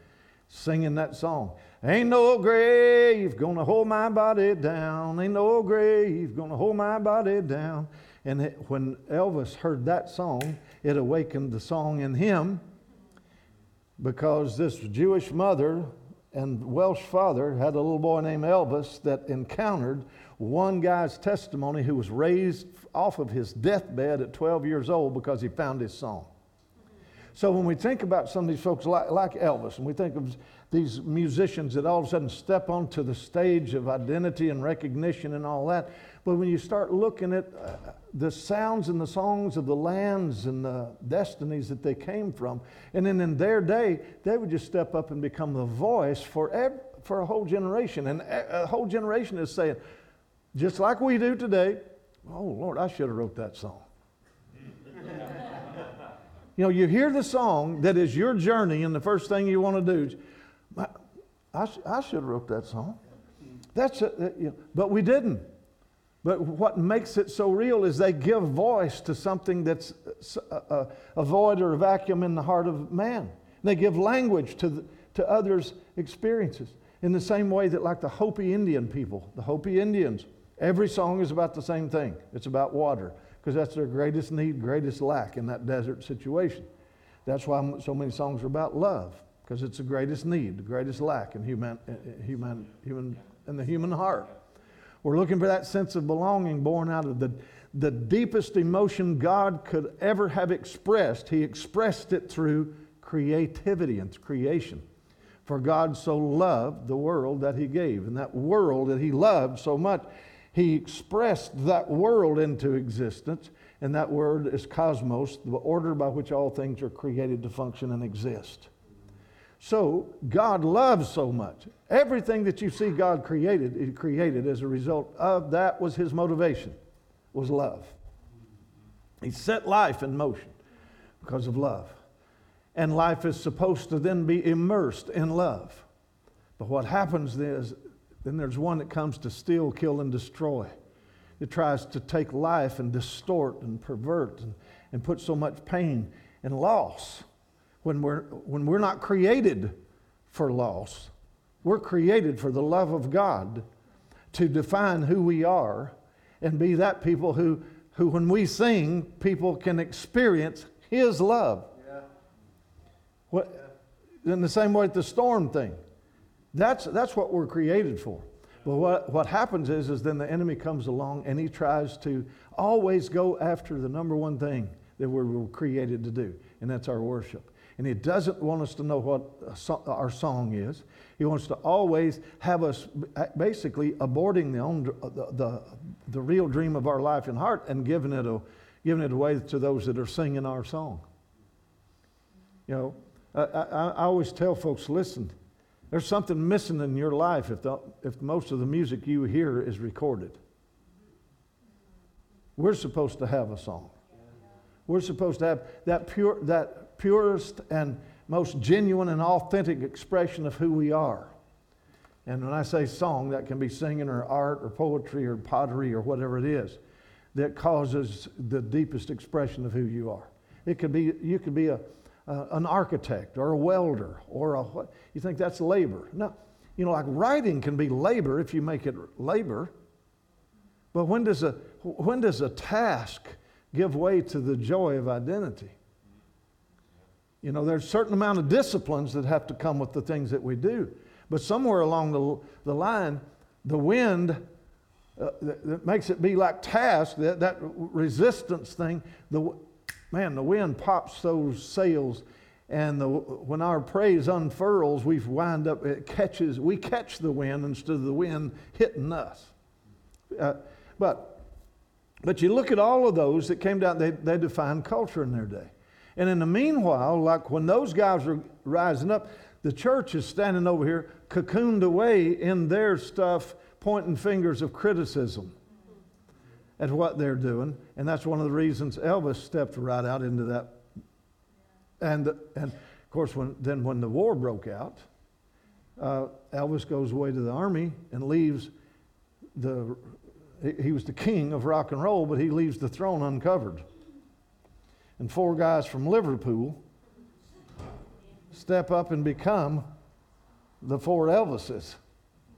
singing that song. Ain't no grave gonna hold my body down. Ain't no grave gonna hold my body down. And it, when Elvis heard that song, it awakened the song in him because this Jewish mother and Welsh father had a little boy named Elvis that encountered one guy's testimony who was raised off of his deathbed at 12 years old because he found his song. So when we think about some of these folks like, like, Elvis, and we think of these musicians that all of a sudden step onto the stage of identity and recognition and all that, but when you start looking at uh, the sounds and the songs of the lands and the destinies that they came from, and then in their day, they would just step up and become the voice for, every, for a whole generation. And a whole generation is saying, just like we do today, oh Lord, I should have wrote that song. you know, you hear the song that is your journey, and the first thing you want to do is, I, I should have wrote that song. That's it, you know, but we didn't. But what makes it so real is they give voice to something that's a, a, void or a vacuum in the heart of man. They give language to, the, to others' experiences. In the same way that, like the Hopi Indian people, the Hopi Indians, every song is about the same thing it's about water, because that's their greatest need, greatest lack in that desert situation. That's why so many songs are about love, because it's the greatest need, the greatest lack in human, human, human, in the human heart. We're looking for that sense of belonging born out of the, the deepest emotion God could ever have expressed. He expressed it through creativity and creation. For God so loved the world that He gave. And that world that He loved so much, He expressed that world into existence. And that word is cosmos, the order by which all things are created to function and exist. So God loves so much. Everything that you see God created, He created as a result of that was His motivation, was love. He set life in motion because of love. And life is supposed to then be immersed in love. But what happens is, then there's one that comes to steal, kill, and destroy. It tries to take life and distort and pervert and, and put so much pain and loss when we're, when we're not created for loss. We're created for the love of God to define who we are and be that people who, who when we sing, people can experience His love. Yeah. What, in the same way with the storm thing. That's, that's what we're created for. But what, what happens is, is then the enemy comes along and he tries to always go after the number one thing that we were created to do, and that's our worship. And He doesn't want us to know what our song is. He wants to always have us basically aborting the, own, the, the, the real dream of our life and heart and giving it, a, giving it away to those that are singing our song. You know, I, I, I always tell folks listen, there's something missing in your life if, the, if most of the music you hear is recorded. We're supposed to have a song. We're supposed to have that pure, that purest and most genuine and authentic expression of who we are. And when I say song, that can be singing or art or poetry or pottery or whatever it is that causes the deepest expression of who you are. It could be, you could be a, uh, an architect or a welder or a, what, you think that's labor. No, you know, like writing can be labor if you make it labor. But when does a, when does a task give way to the joy of identity? You know, there's a certain amount of disciplines that have to come with the things that we do. But somewhere along the, the line, the wind uh, that, that, makes it be like task, that, that resistance thing, the, man, the wind pops those sails, and the, when our praise unfurls, we wind up, it catches, we catch the wind instead of the wind hitting us. Uh, but, but you look at all of those that came down, they, they defined culture in their day. And in the meanwhile, like when those guys are rising up, the church is standing over here, cocooned away in their stuff, pointing fingers of criticism at what they're doing. And that's one of the reasons Elvis stepped right out into that. And, and of course, when, then when the war broke out, uh, Elvis goes away to the army and leaves the, he was the king of rock and roll, but he leaves the throne uncovered. And four guys from Liverpool step up and become the four Elvises.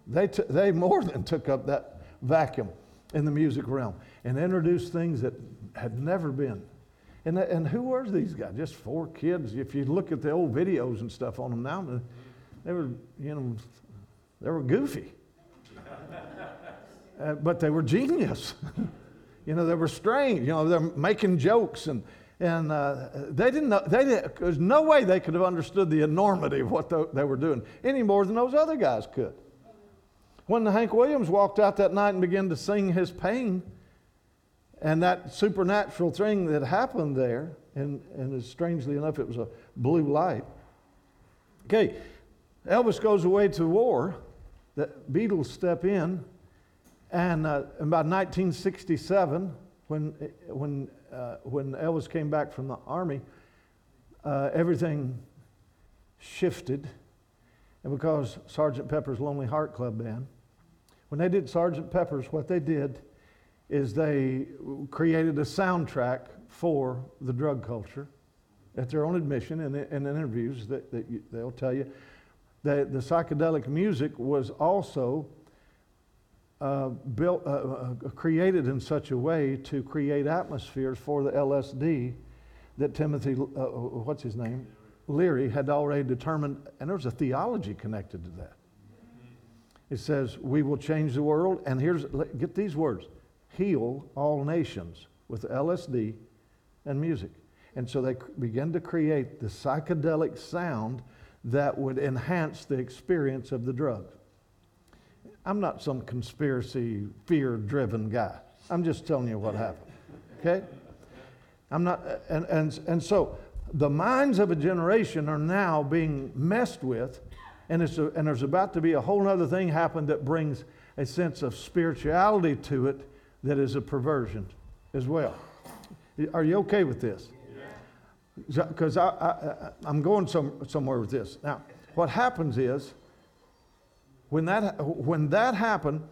They, t- they more than took up that vacuum in the music realm and introduced things that had never been. And, and who were these guys? Just four kids. If you look at the old videos and stuff on them now, they were, you know, they were goofy. uh, but they were genius. you know, they were strange. You know, they're making jokes and, and uh, they didn't know, they didn't, there's no way they could have understood the enormity of what the, they were doing any more than those other guys could. When Hank Williams walked out that night and began to sing his pain, and that supernatural thing that happened there, and, and strangely enough, it was a blue light. Okay, Elvis goes away to war. The Beatles step in, and uh, about 1967, when, when, uh, when Elvis came back from the army, uh, everything shifted. And because Sergeant Pepper's Lonely Heart Club Band, when they did Sergeant Pepper's, what they did is they created a soundtrack for the drug culture at their own admission and in, in interviews that, that you, they'll tell you that the psychedelic music was also uh, built, uh, uh, created in such a way to create atmospheres for the LSD that Timothy, uh, uh, what's his name, Leary had already determined, and there was a theology connected to that. It says, We will change the world, and here's, get these words heal all nations with LSD and music. And so they began to create the psychedelic sound that would enhance the experience of the drug. I'm not some conspiracy, fear driven guy. I'm just telling you what happened. Okay? I'm not, and, and, and so the minds of a generation are now being messed with, and, it's a, and there's about to be a whole other thing happen that brings a sense of spirituality to it that is a perversion as well. Are you okay with this? Because I, I, I'm going some, somewhere with this. Now, what happens is, when that, when that happened,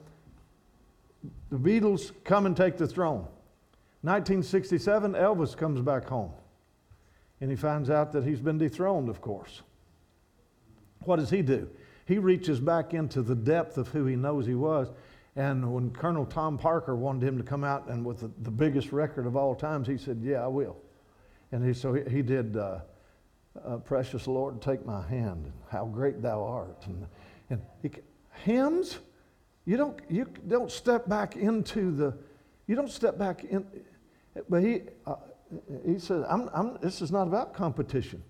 the Beatles come and take the throne. 1967, Elvis comes back home. And he finds out that he's been dethroned, of course. What does he do? He reaches back into the depth of who he knows he was and when Colonel Tom Parker wanted him to come out and with the, the biggest record of all times, he said, Yeah, I will. And he, so he, he did, uh, uh, Precious Lord, take my hand, and how great thou art. And, and he, hymns, you don't, you don't step back into the, you don't step back in, but he, uh, he said, I'm, I'm, This is not about competition.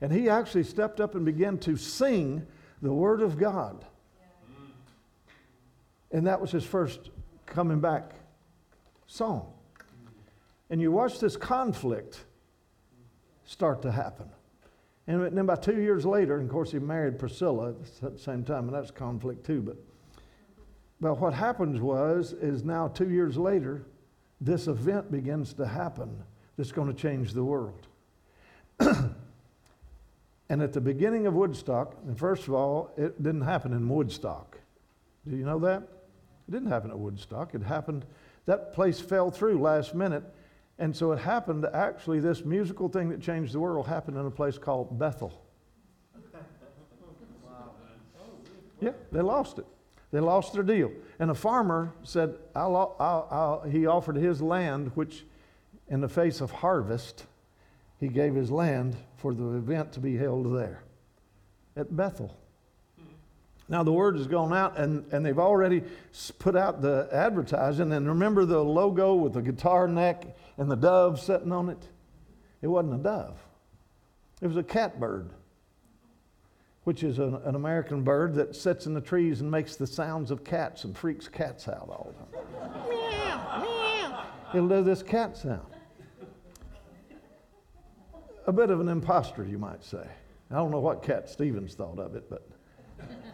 And he actually stepped up and began to sing the Word of God. And that was his first coming back song. And you watch this conflict start to happen. And then about two years later, and of course, he married Priscilla at the same time, and that's conflict too. But, but what happens was, is now two years later, this event begins to happen that's going to change the world. and at the beginning of Woodstock, and first of all, it didn't happen in Woodstock. Do you know that? It didn't happen at Woodstock. It happened, that place fell through last minute. And so it happened, actually, this musical thing that changed the world happened in a place called Bethel. Yeah, they lost it. They lost their deal. And a farmer said, I'll, I'll, I'll, he offered his land, which in the face of harvest, he gave his land for the event to be held there at Bethel. Now the word has gone out, and, and they've already put out the advertising. And remember the logo with the guitar neck and the dove sitting on it? It wasn't a dove, it was a catbird, which is an, an American bird that sits in the trees and makes the sounds of cats and freaks cats out all the time. meow, meow. It'll do this cat sound. A bit of an impostor, you might say. I don't know what Cat Stevens thought of it, but.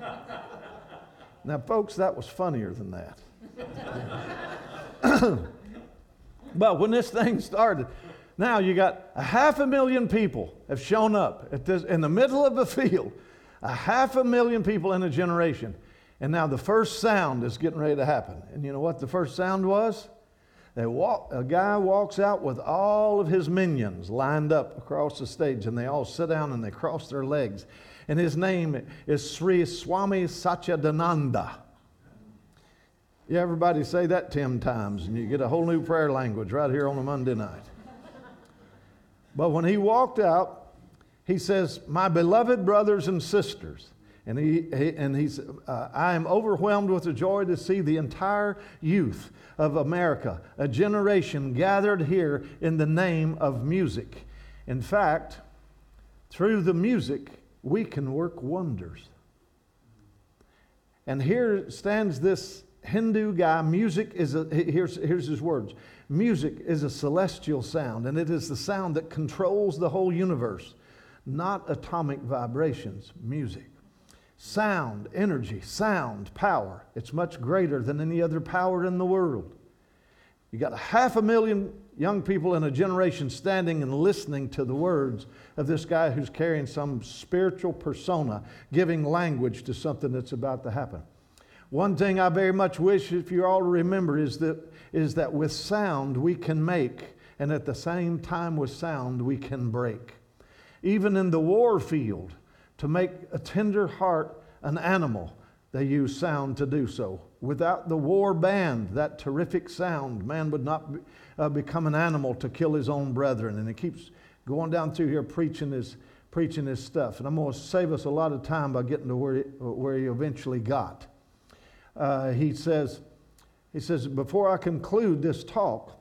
now, folks, that was funnier than that. but when this thing started, now you got a half a million people have shown up at this, in the middle of the field. A half a million people in a generation. And now the first sound is getting ready to happen. And you know what the first sound was? They walk, a guy walks out with all of his minions lined up across the stage, and they all sit down and they cross their legs. And his name is Sri Swami Satchidananda. Yeah, everybody say that 10 times, and you get a whole new prayer language right here on a Monday night. But when he walked out, he says, My beloved brothers and sisters, and, he, he and he's, uh, I am overwhelmed with the joy to see the entire youth of America, a generation gathered here in the name of music. In fact, through the music, we can work wonders. And here stands this Hindu guy. Music is a, here's, here's his words music is a celestial sound, and it is the sound that controls the whole universe, not atomic vibrations, music. Sound, energy, sound, power. It's much greater than any other power in the world. You got a half a million young people in a generation standing and listening to the words of this guy who's carrying some spiritual persona, giving language to something that's about to happen. One thing I very much wish, if you all remember, is that, is that with sound we can make, and at the same time with sound we can break. Even in the war field, to make a tender heart an animal, they use sound to do so. Without the war band, that terrific sound, man would not be, uh, become an animal to kill his own brethren. And he keeps going down through here preaching his, preaching his stuff. And I'm going to save us a lot of time by getting to where he, where he eventually got. Uh, he says, he says, before I conclude this talk,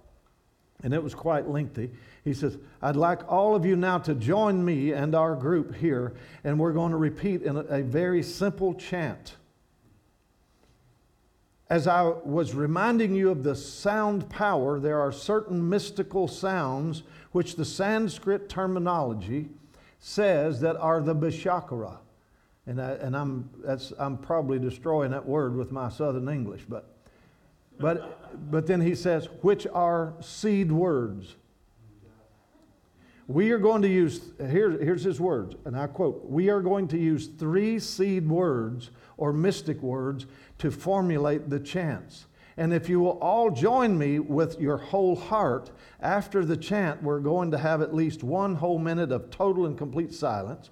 and it was quite lengthy, he says, I'd like all of you now to join me and our group here, and we're going to repeat in a, a very simple chant. As I was reminding you of the sound power, there are certain mystical sounds which the Sanskrit terminology says that are the Bishakara. And, I, and I'm, that's, I'm probably destroying that word with my southern English, but, but, but then he says, which are seed words. We are going to use, here, here's his words, and I quote, we are going to use three seed words or mystic words to formulate the chants. And if you will all join me with your whole heart, after the chant, we're going to have at least one whole minute of total and complete silence.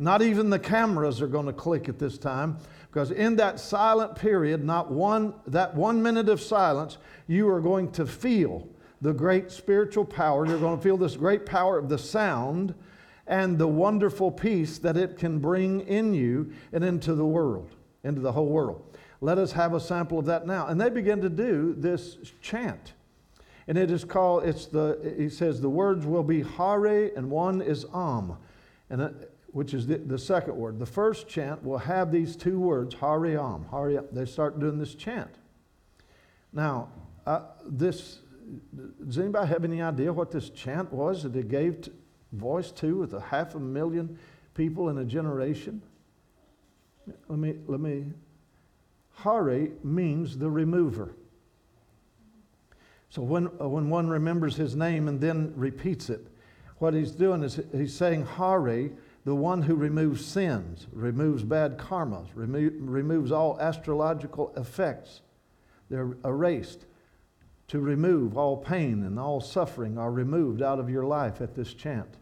Not even the cameras are going to click at this time, because in that silent period, not one, that one minute of silence, you are going to feel the great spiritual power. You're going to feel this great power of the sound and the wonderful peace that it can bring in you and into the world, into the whole world. Let us have a sample of that now. And they begin to do this chant. And it is called, it's the, he says the words will be Hare and one is Am, and uh, which is the, the, second word. The first chant will have these two words, Hare Am. Hare, they start doing this chant. Now, uh, this does anybody have any idea what this chant was that it gave voice to with a half a million people in a generation? Let me, let me. Hare means the remover. So when, uh, when one remembers his name and then repeats it, what he's doing is he's saying Hare, the one who removes sins, removes bad karmas, remo- removes all astrological effects. They're erased to remove all pain and all suffering are removed out of your life at this chant.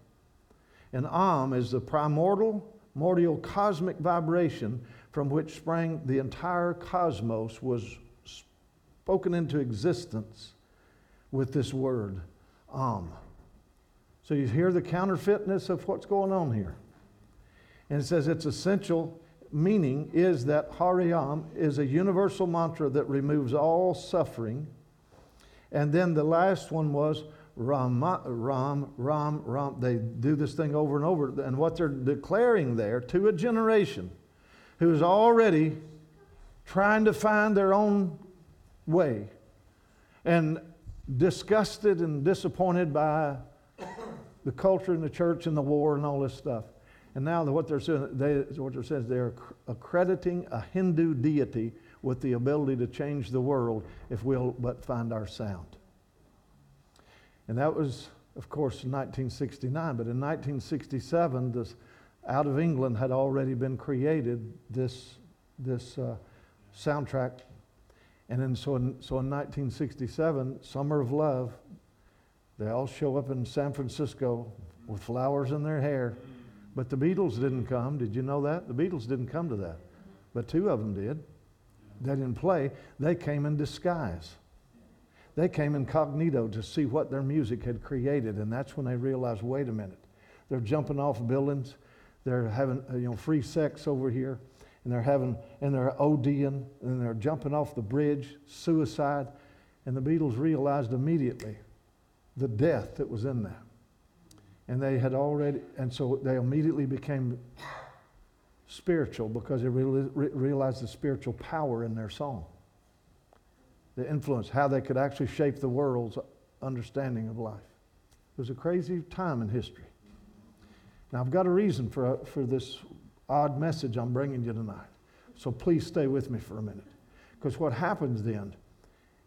And Am is the primordial, mordial cosmic vibration from which sprang the entire cosmos was spoken into existence with this word, Am. So you hear the counterfeitness of what's going on here. And it says it's essential meaning is that Hariam is a universal mantra that removes all suffering. And then the last one was Ram, Ram, Ram, Ram. They do this thing over and over. And what they're declaring there to a generation who's already trying to find their own way and disgusted and disappointed by the culture and the church and the war and all this stuff. And now what they're saying, they, what they're saying is they're accrediting a Hindu deity with the ability to change the world if we'll but find our sound. And that was, of course, in 1969. But in 1967, this, out of England had already been created this, this uh, soundtrack. And then so in, so in 1967, Summer of Love, they all show up in San Francisco with flowers in their hair. But the Beatles didn't come. Did you know that? The Beatles didn't come to that. But two of them did. They didn't play, they came in disguise. They came incognito to see what their music had created, and that's when they realized wait a minute. They're jumping off buildings, they're having uh, you know, free sex over here, and they're having, and they're ODing, and they're jumping off the bridge, suicide. And the Beatles realized immediately the death that was in that. And they had already, and so they immediately became spiritual because they realized the spiritual power in their song the influence, how they could actually shape the world's understanding of life. It was a crazy time in history. Now, I've got a reason for, for this odd message I'm bringing you tonight. So please stay with me for a minute. Because what happens then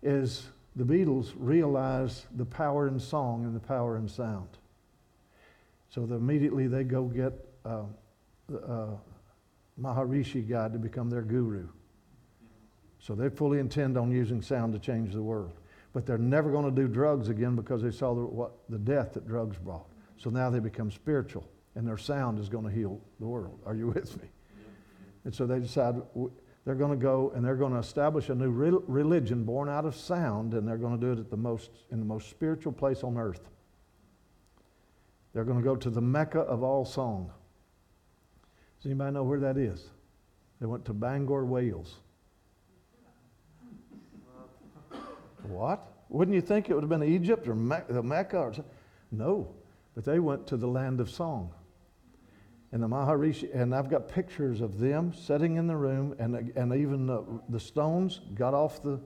is the Beatles realize the power in song and the power in sound. So immediately they go get uh, uh, Maharishi God to become their guru. So they fully intend on using sound to change the world. But they're never going to do drugs again because they saw the, what, the death that drugs brought. So now they become spiritual, and their sound is going to heal the world. Are you with me? And so they decide they're going to go and they're going to establish a new re- religion born out of sound, and they're going to do it at the most, in the most spiritual place on earth. They're going to go to the Mecca of all song. Does anybody know where that is? They went to Bangor, Wales. What? Wouldn't you think it would have been Egypt or Me- Mecca or? No, but they went to the land of song. And the Maharishi, and I've got pictures of them sitting in the room, and, and even the, the Stones got off the,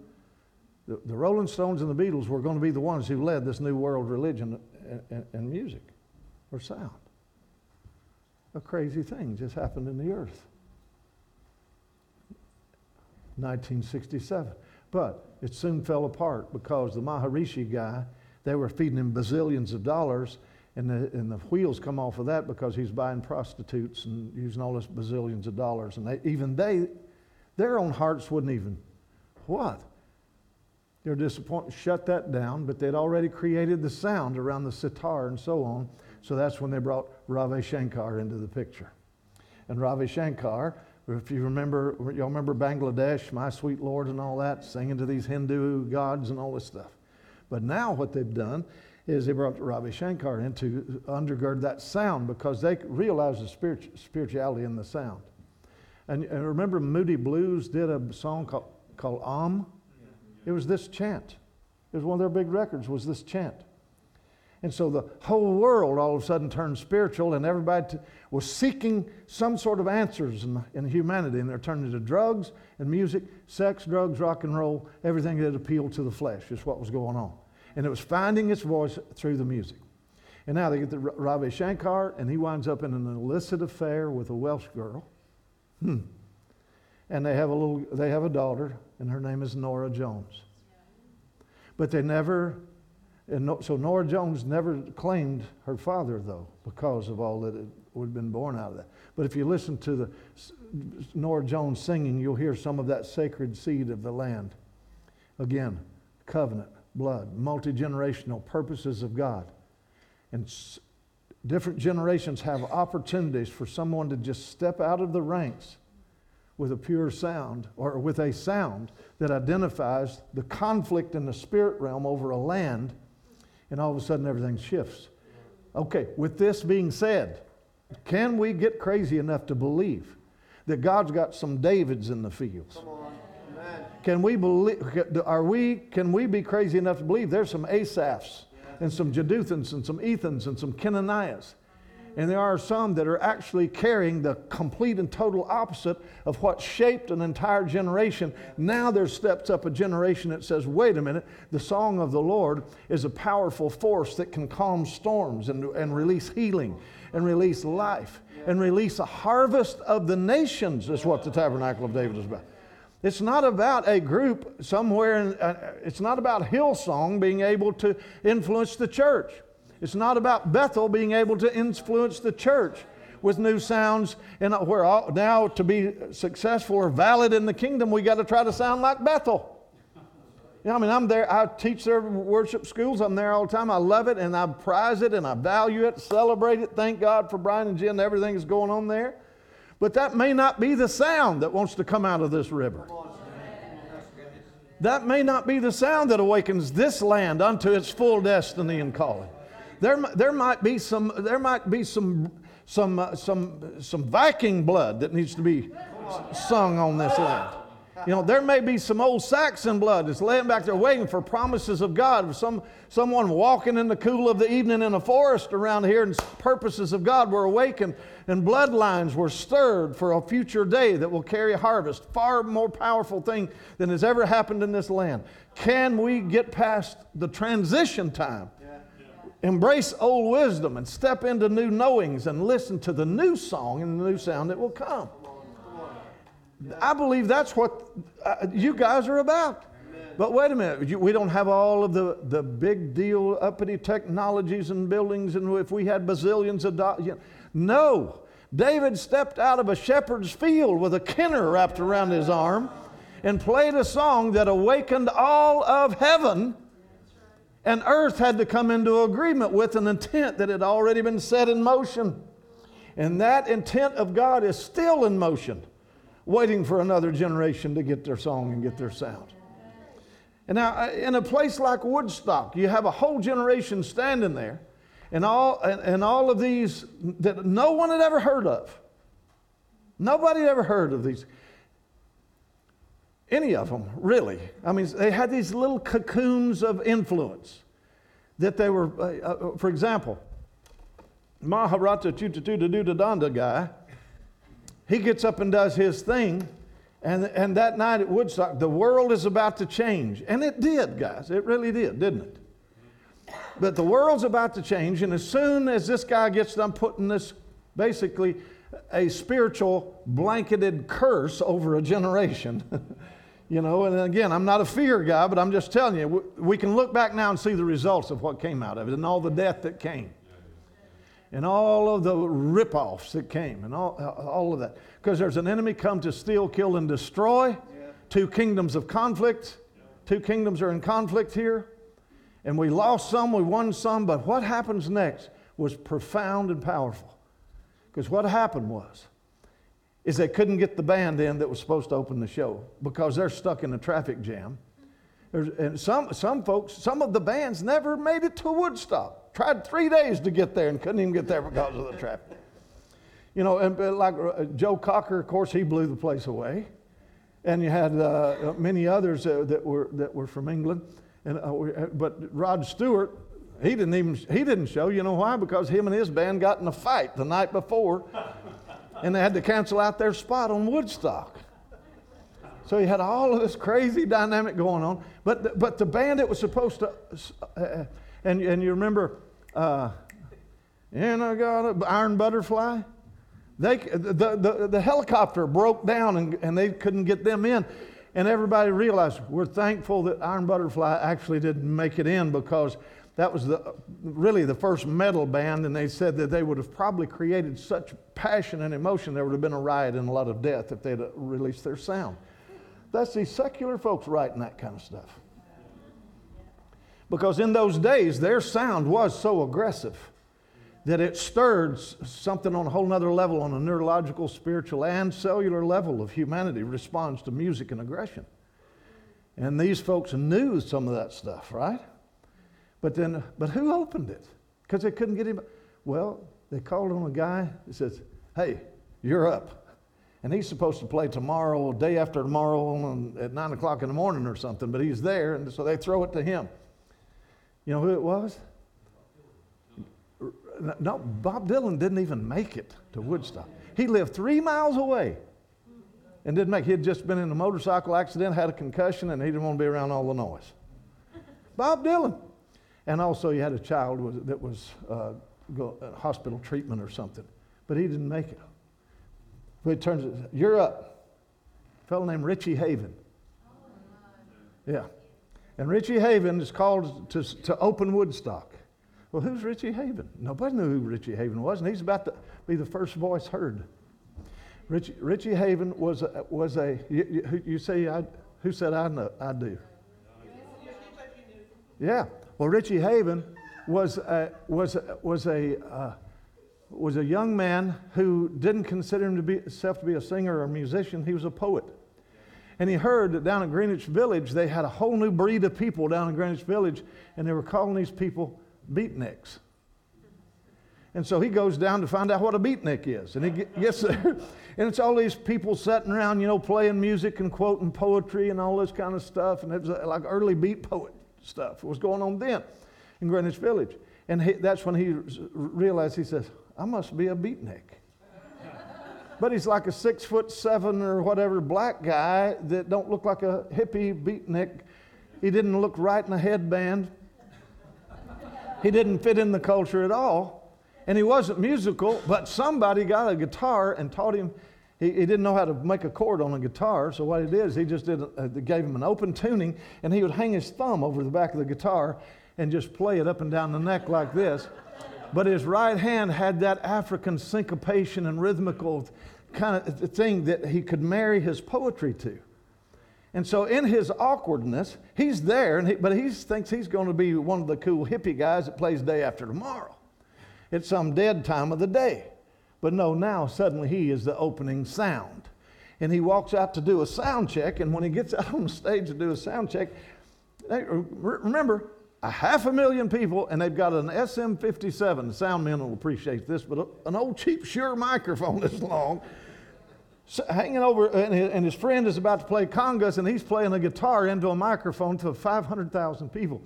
the, the, Rolling Stones and the Beatles were going to be the ones who led this new world religion and, and, and music or sound. A crazy thing just happened in the earth. 1967. But it soon fell apart because the Maharishi guy, they were feeding him bazillions of dollars, and the, and the wheels come off of that because he's buying prostitutes and using all this bazillions of dollars. And they, even they, their own hearts wouldn't even, what? They're disappointed, shut that down, but they'd already created the sound around the sitar and so on. So that's when they brought Ravi Shankar into the picture. And Ravi Shankar if you remember, y'all remember Bangladesh, My Sweet Lord, and all that, singing to these Hindu gods and all this stuff. But now what they've done is they brought Ravi Shankar in to undergird that sound because they realize the spirit, spirituality in the sound. And, and, remember, Moody Blues did a song called, called Om? It was this chant. It was one of their big records, was this chant. And so the whole world all of a sudden turned spiritual, and everybody t- was seeking some sort of answers in, in humanity. And they're turning to drugs and music, sex, drugs, rock and roll, everything that appealed to the flesh is what was going on. And it was finding its voice through the music. And now they get the Ravi Shankar, and he winds up in an illicit affair with a Welsh girl. Hmm. And they have a little, they have a daughter, and her name is Norah Jones. But they never and so Norah Jones never claimed her father, though, because of all that would have been born out of that. But if you listen to the Norah Jones singing, you'll hear some of that sacred seed of the land. Again, covenant, blood, multi generational purposes of God. And different generations have opportunities for someone to just step out of the ranks with a pure sound or with a sound that identifies the conflict in the spirit realm over a land and all of a sudden everything shifts. Okay, with this being said, can we get crazy enough to believe that God's got some Davids in the fields. Can we believe, are we, can we be crazy enough to believe there's some Asaphs and some Jeduthans and some Ethans and some Kenaniahs? And there are some that are actually carrying the complete and total opposite of what shaped an entire generation. Now there steps up a generation that says, wait a minute, the song of the Lord is a powerful force that can calm storms and, and release healing and release life and release a harvest of the nations, is what the Tabernacle of David is about. It's not about a group somewhere, in, uh, it's not about Hillsong being able to influence the church. It's not about Bethel being able to influence the church with new sounds. And where all, now to be successful or valid in the kingdom, we got to try to sound like Bethel. You know, I mean, I'm there. I teach their worship schools. I'm there all the time. I love it and I prize it and I value it, celebrate it. Thank God for Brian and Jen everything that's going on there. But that may not be the sound that wants to come out of this river. That may not be the sound that awakens this land unto its full destiny and calling. There, there might be some, there might be some, some, uh, some, some Viking blood that needs to be sung on this land. You know, there may be some old Saxon blood that's laying back there waiting for promises of God. Some, someone walking in the cool of the evening in a forest around here, and purposes of God were awakened, and bloodlines were stirred for a future day that will carry harvest. Far more powerful thing than has ever happened in this land. Can we get past the transition time? Embrace old wisdom and step into new knowings and listen to the new song and the new sound that will come. I believe that's what uh, you guys are about. But wait a minute, we don't have all of the, the big deal uppity technologies and buildings, and if we had bazillions of dollars. You know. No. David stepped out of a shepherd's field with a kinnor wrapped around his arm and played a song that awakened all of heaven, and earth had to come into agreement with an intent that had already been set in motion. And that intent of God is still in motion waiting for another generation to get their song and get their sound. And now, uh, in a place like Woodstock, you have a whole generation standing there, and all, and, and all of these that no one had ever heard of. Nobody had ever heard of these. Any of them, really. I mean, they had these little cocoons of influence that they were, uh, uh, for example, Maharata Danda guy he gets up and does his thing. And, and that night at Woodstock, the world is about to change. And it did, guys. It really did, didn't it? But the world's about to change. And as soon as this guy gets done putting this basically a spiritual blanketed curse over a generation, you know, and again, I'm not a fear guy, but I'm just telling you, we can look back now and see the results of what came out of it and all the death that came and all of the ripoffs that came and all, all of that. Because there's an enemy come to steal, kill, and destroy. Yeah. Two kingdoms of conflict. Yeah. Two kingdoms are in conflict here. And we lost some, we won some, but what happens next was profound and powerful. Because what happened was, is they couldn't get the band in that was supposed to open the show because they're stuck in a traffic jam. There's, and some, some folks, some of the bands never made it to Woodstock. Tried three days to get there and couldn't even get there because of the traffic. You know, and like uh, Joe Cocker, of course, he blew the place away. And you had uh, many others uh, that, were, that were from England. And, uh, uh, but Rod Stewart, he didn't even he didn't show. You know why? Because him and his band got in a fight the night before, and they had to cancel out their spot on Woodstock. So you had all of this crazy dynamic going on. But the, but the band that was supposed to uh, and, and you remember, uh, and I got an iron butterfly. They, the, the, the helicopter broke down and, and they couldn't get them in. And everybody realized we're thankful that Iron Butterfly actually didn't make it in because that was the, really the first metal band. And they said that they would have probably created such passion and emotion, there would have been a riot and a lot of death if they'd released their sound. That's these secular folks writing that kind of stuff. Because in those days, their sound was so aggressive that it stirred something on a whole nother level, on a neurological, spiritual, and cellular level of humanity responds to music and aggression. And these folks knew some of that stuff, right? But then, but who opened it? Because they couldn't get him. Well, they called on a guy that says, Hey, you're up. And he's supposed to play tomorrow, day after tomorrow, at 9 o'clock in the morning or something, but he's there, and so they throw it to him. You know who it was? No, Bob Dylan didn't even make it to Woodstock. He lived three miles away and didn't make. He had just been in a motorcycle accident, had a concussion, and he didn't want to be around all the noise. Bob Dylan. And also, he had a child that was uh, uh, hospital treatment or something, but he didn't make it. But it turns, out, you're up. A fellow named Richie Haven. Yeah. And Richie Haven is called to, to open Woodstock. Well, who's Richie Haven? Nobody knew who Richie Haven was, and he's about to be the first voice heard. Richie, Richie Haven was a, was a you, you say, I, who said I know? I do. Yeah. Well, Richie Haven was a, was a, was a, uh, was a young man who didn't consider himself to be a singer or a musician. He was a poet. And he heard that down in Greenwich Village, they had a whole new breed of people down in Greenwich Village, and they were calling these people beatniks. And so he goes down to find out what a beatnik is. And he gets there, and it's all these people sitting around, you know, playing music and quoting poetry and all this kind of stuff. And it was uh, like early beat poet stuff was going on then in Greenwich Village. And he, that's when he realized, he says, I must be a beatnik. But he's like a six foot seven or whatever black guy that don't look like a hippie beatnik. He didn't look right in a headband. He didn't fit in the culture at all. And he wasn't musical, but somebody got a guitar and taught him. He, he didn't know how to make a chord on a guitar, so what he did is he just did, uh, gave him an open tuning, and he would hang his thumb over the back of the guitar and just play it up and down the neck like this. But his right hand had that African syncopation and rhythmical kind of thing that he could marry his poetry to. And so, in his awkwardness, he's there, he, but he thinks he's going to be one of the cool hippie guys that plays day after tomorrow. It's some dead time of the day. But no, now suddenly he is the opening sound. And he walks out to do a sound check, and when he gets out on the stage to do a sound check, remember, a half a million people, and they've got an SM57. The sound men will appreciate this, but an old cheap Shure microphone this long hanging over, and his friend is about to play congas, and he's playing a guitar into a microphone to 500,000 people.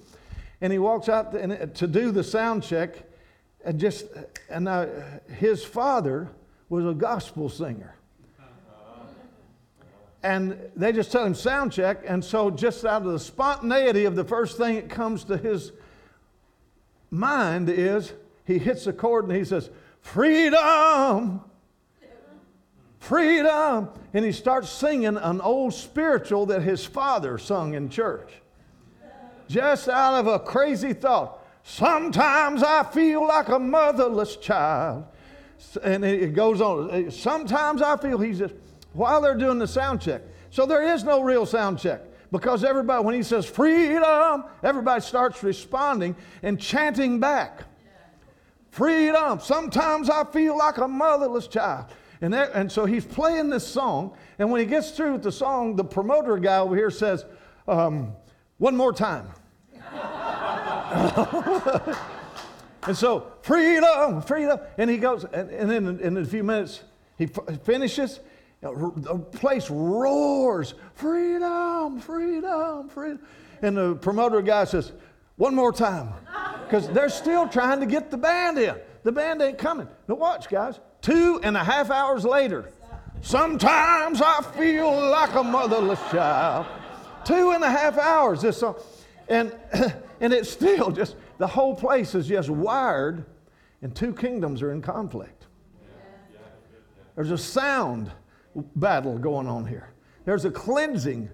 And he walks out uh, to do the sound check, and just, uh, and now his father was a gospel singer. And they just tell him sound check, and so just out of the spontaneity of the first thing that comes to his mind is he hits a chord and he says, Freedom! freedom. And he starts singing an old spiritual that his father sung in church. Just out of a crazy thought. Sometimes I feel like a motherless child. And it goes on. Sometimes I feel he's just, while they're doing the sound check. So there is no real sound check because everybody, when he says freedom, everybody starts responding and chanting back. Freedom. Sometimes I feel like a motherless child. And, that, and so he's playing this song. And when he gets through with the song, the promoter guy over here says, um, One more time. and so, freedom, freedom. And he goes, and, and then in a few minutes, he finishes. The place roars, freedom, freedom, freedom. And the promoter guy says, One more time. Because they're still trying to get the band in. The band ain't coming. Now, watch, guys. Two and a half hours later, sometimes I feel like a motherless child. Two and a half hours, this song. And, and it's still just, the whole place is just wired, and two kingdoms are in conflict. There's a sound battle going on here. There's a cleansing.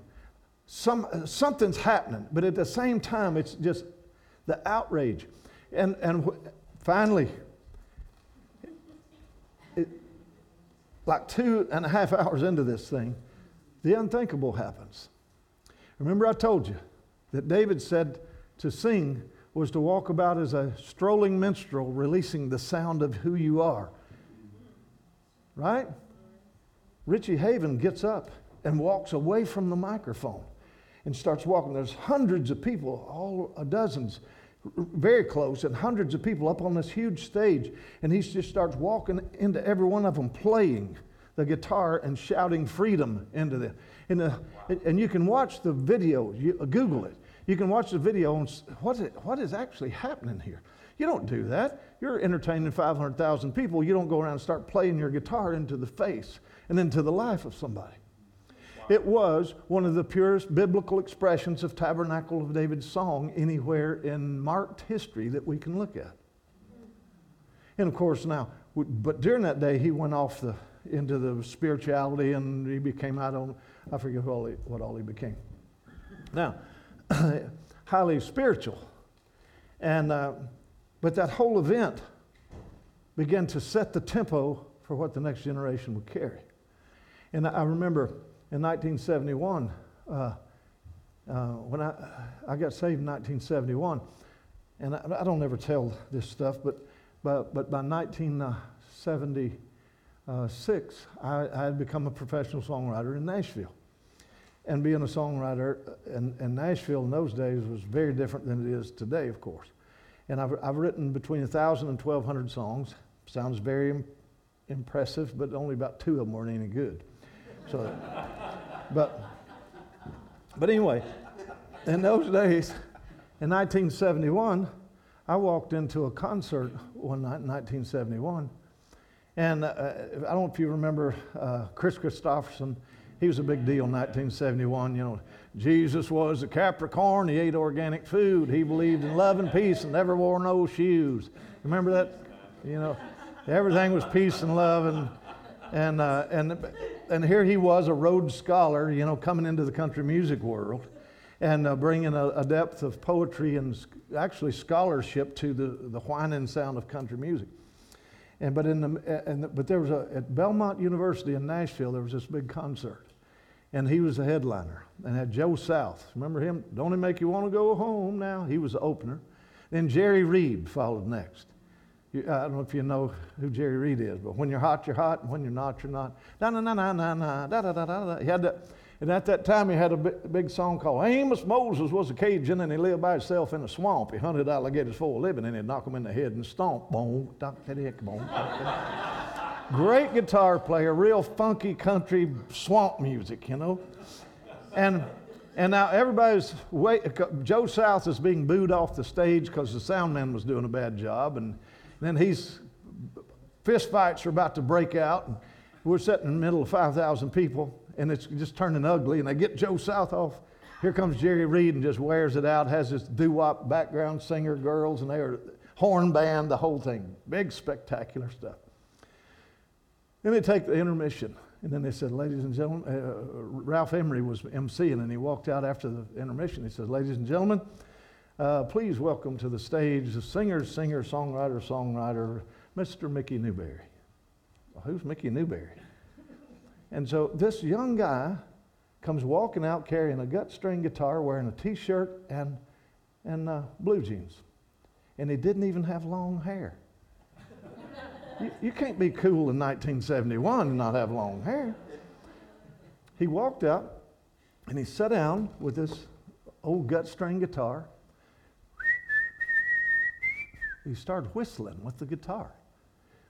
Some, uh, something's happening, but at the same time, it's just the outrage. And, and finally, like two and a half hours into this thing, the unthinkable happens. Remember, I told you that David said to sing was to walk about as a strolling minstrel, releasing the sound of who you are. Right? Richie Haven gets up and walks away from the microphone and starts walking. There's hundreds of people, all dozens, very close, and hundreds of people up on this huge stage. And he just starts walking into every one of them playing the guitar and shouting freedom into them. And, uh, the, and you can watch the video, you, uh, Google it. You can watch the video and what is, what is actually happening here? You don't do that. You're entertaining 500,000 people. You don't go around and start playing your guitar into the face and into the life of somebody. It was one of the purest biblical expressions of Tabernacle of David's song anywhere in marked history that we can look at. And of course, now, but during that day, he went off the, into the spirituality and he became, I don't, I forget what all he, what all he became. Now, highly spiritual. And, uh, but that whole event began to set the tempo for what the next generation would carry. And I remember in 1971, uh, uh, when I, I got saved in 1971, and I, I, don't ever tell this stuff, but, but, but by 1976, I, I had become a professional songwriter in Nashville. And being a songwriter in, in, Nashville in those days was very different than it is today, of course. And I've, I've written between 1,000 and 1,200 songs. Sounds very impressive, but only about two of them weren't any good. So, but, but anyway, in those days, in 1971, I walked into a concert one night in 1971. And uh, I don't know if you remember uh, Kris Kristofferson. He was a big deal in 1971. You know, Jesus was a Capricorn. He ate organic food. He believed in love and peace and never wore no shoes. Remember that? You know, everything was peace and love. And, and, uh, and, and here he was, a Rhodes Scholar, you know, coming into the country music world and uh, bringing a, a, depth of poetry and actually scholarship to the, the whining sound of country music. And, but, in the, and but there was a, at Belmont University in Nashville, there was this big concert. And he was the headliner and had Joe South. Remember him? Don't it make you want to go home now? He was the opener. Then Jerry Reed followed next. You, I don't know if you know who Jerry Reed is, but when you're hot, you're hot, and when you're not, you're not. Da na na na na na da da da da. He had that, and at that time he had a big, song called Amos Moses was a Cajun, and he lived by himself in a swamp. He hunted alligators for a living, and he'd knock them in the head and stomp. Boom, dock, boom. Great guitar player, real funky country swamp music, you know. And and now everybody's wait, Joe South is being booed off the stage because the sound man was doing a bad job, and then he's, fist fights are about to break out. And we're sitting in the middle of 5,000 people, and it's just turning ugly. And they get Joe South off. Here comes Jerry Reed and just wears it out, has his doo wop background singer girls, and they are horn band, the whole thing. Big, spectacular stuff. Then they take the intermission. And then they said, ladies and gentlemen, uh, Ralph Emery was emceeing, and he walked out after the intermission. He says, ladies and gentlemen, uh, please welcome to the stage the singer, singer, songwriter, songwriter, Mr. Mickey Newbury. Well, who's Mickey Newbury? and so this young guy comes walking out carrying a gut string guitar, wearing a t shirt and, and uh, blue jeans. And he didn't even have long hair. You, you can't be cool in 1971 and not have long hair. He walked up and he sat down with this old gut string guitar he started whistling with the guitar.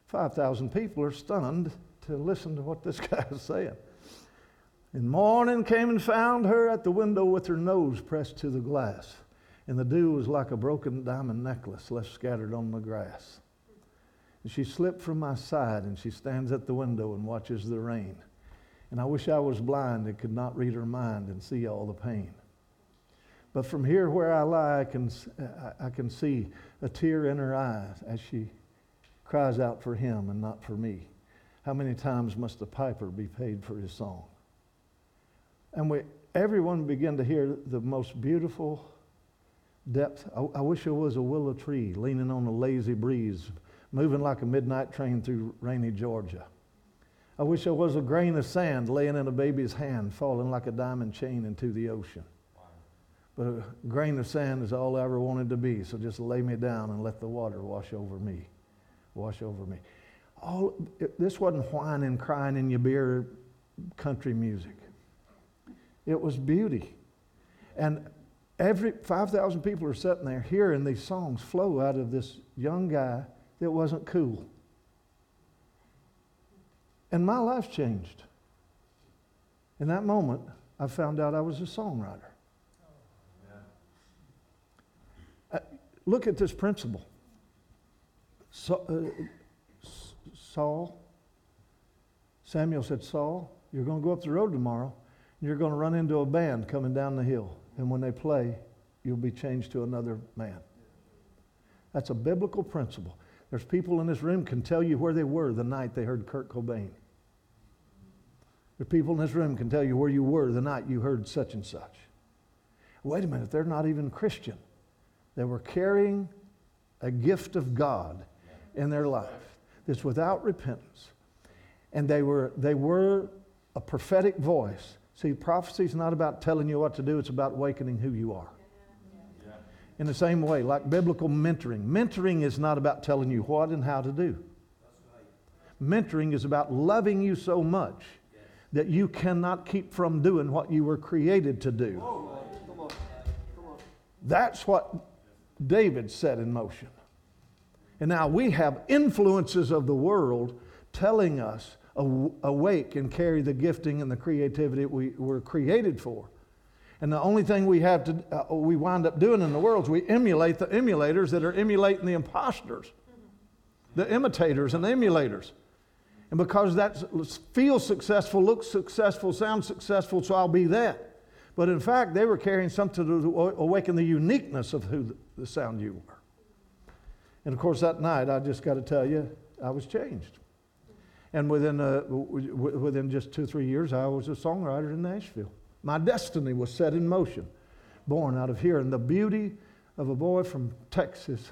5,000 people are stunned to listen to what this guy is saying. And morning came and found her at the window with her nose pressed to the glass, and the dew was like a broken diamond necklace left scattered on the grass. And she slipped from my side, and she stands at the window and watches the rain. And I wish I was blind and could not read her mind and see all the pain. But from here where I lie, I can, uh, I can see a tear in her eyes as she cries out for him and not for me. How many times must a piper be paid for his song? And we, everyone began to hear the most beautiful depth. I, I wish there was a willow tree leaning on a lazy breeze, moving like a midnight train through rainy Georgia. I wish there was a grain of sand laying in a baby's hand, falling like a diamond chain into the ocean. But a grain of sand is all I ever wanted to be. So just lay me down and let the water wash over me. Wash over me. All, this wasn't whining, crying in your beer country music. It was beauty. And every 5,000 people are sitting there hearing these songs flow out of this young guy that wasn't cool. And my life changed. In that moment, I found out I was a songwriter. Uh, look at this principle. So, uh, Saul, Samuel said, Saul, you're going to go up the road tomorrow, and you're going to run into a band coming down the hill. And when they play, you'll be changed to another man. That's a biblical principle. There's people in this room can tell you where they were the night they heard Kurt Cobain. There's people in this room can tell you where you were the night you heard such and such. Wait a minute, they're not even Christian. They were carrying a gift of God in their life that's without repentance. And they were, they were a prophetic voice. See, prophecy is not about telling you what to do, it's about awakening who you are in the same way, like biblical mentoring. Mentoring is not about telling you what and how to do. Mentoring is about loving you so much that you cannot keep from doing what you were created to do. That's what David set in motion. And now we have influences of the world telling us awake and carry the gifting and the creativity we were created for. And the only thing we have to, uh, we wind up doing in the world is we emulate the emulators that are emulating the imposters, the imitators and the emulators. And because that feels successful, looks successful, sounds successful, so I'll be that. But in fact, they were carrying something to awaken the uniqueness of who the sound you were. And of course, that night, I just got to tell you, I was changed. And within, uh, within just two, three years, I was a songwriter in Nashville. My destiny was set in motion, born out of here. And the beauty of a boy from Texas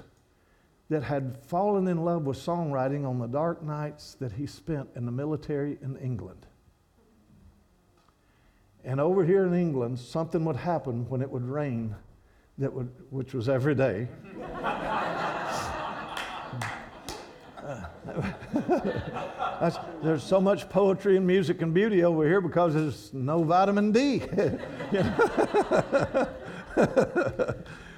that had fallen in love with songwriting on the dark nights that he spent in the military in England. And over here in England, something would happen when it would rain, that would, which was every day. there's so much poetry and music and beauty over here because there's no vitamin D.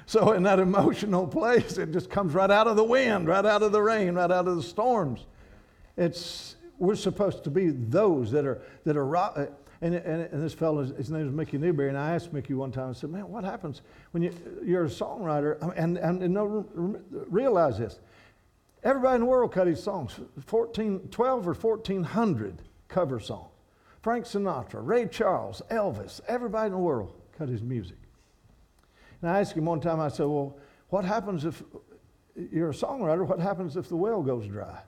so, in that emotional place, it just comes right out of the wind, right out of the rain, right out of the storms. It's, we're supposed to be those that are, that are uh, and, and, and, this fellow, his name is Mickey Newbury, and I asked Mickey one time, I said, man, what happens when you, you're a songwriter? And, and, and no, realize this. Everybody in the world cut his songs, 14, 12 or 1,400 cover songs. Frank Sinatra, Ray Charles, Elvis, everybody in the world cut his music. And I asked him one time, I said, Well, what happens if you're a songwriter? What happens if the well goes dry?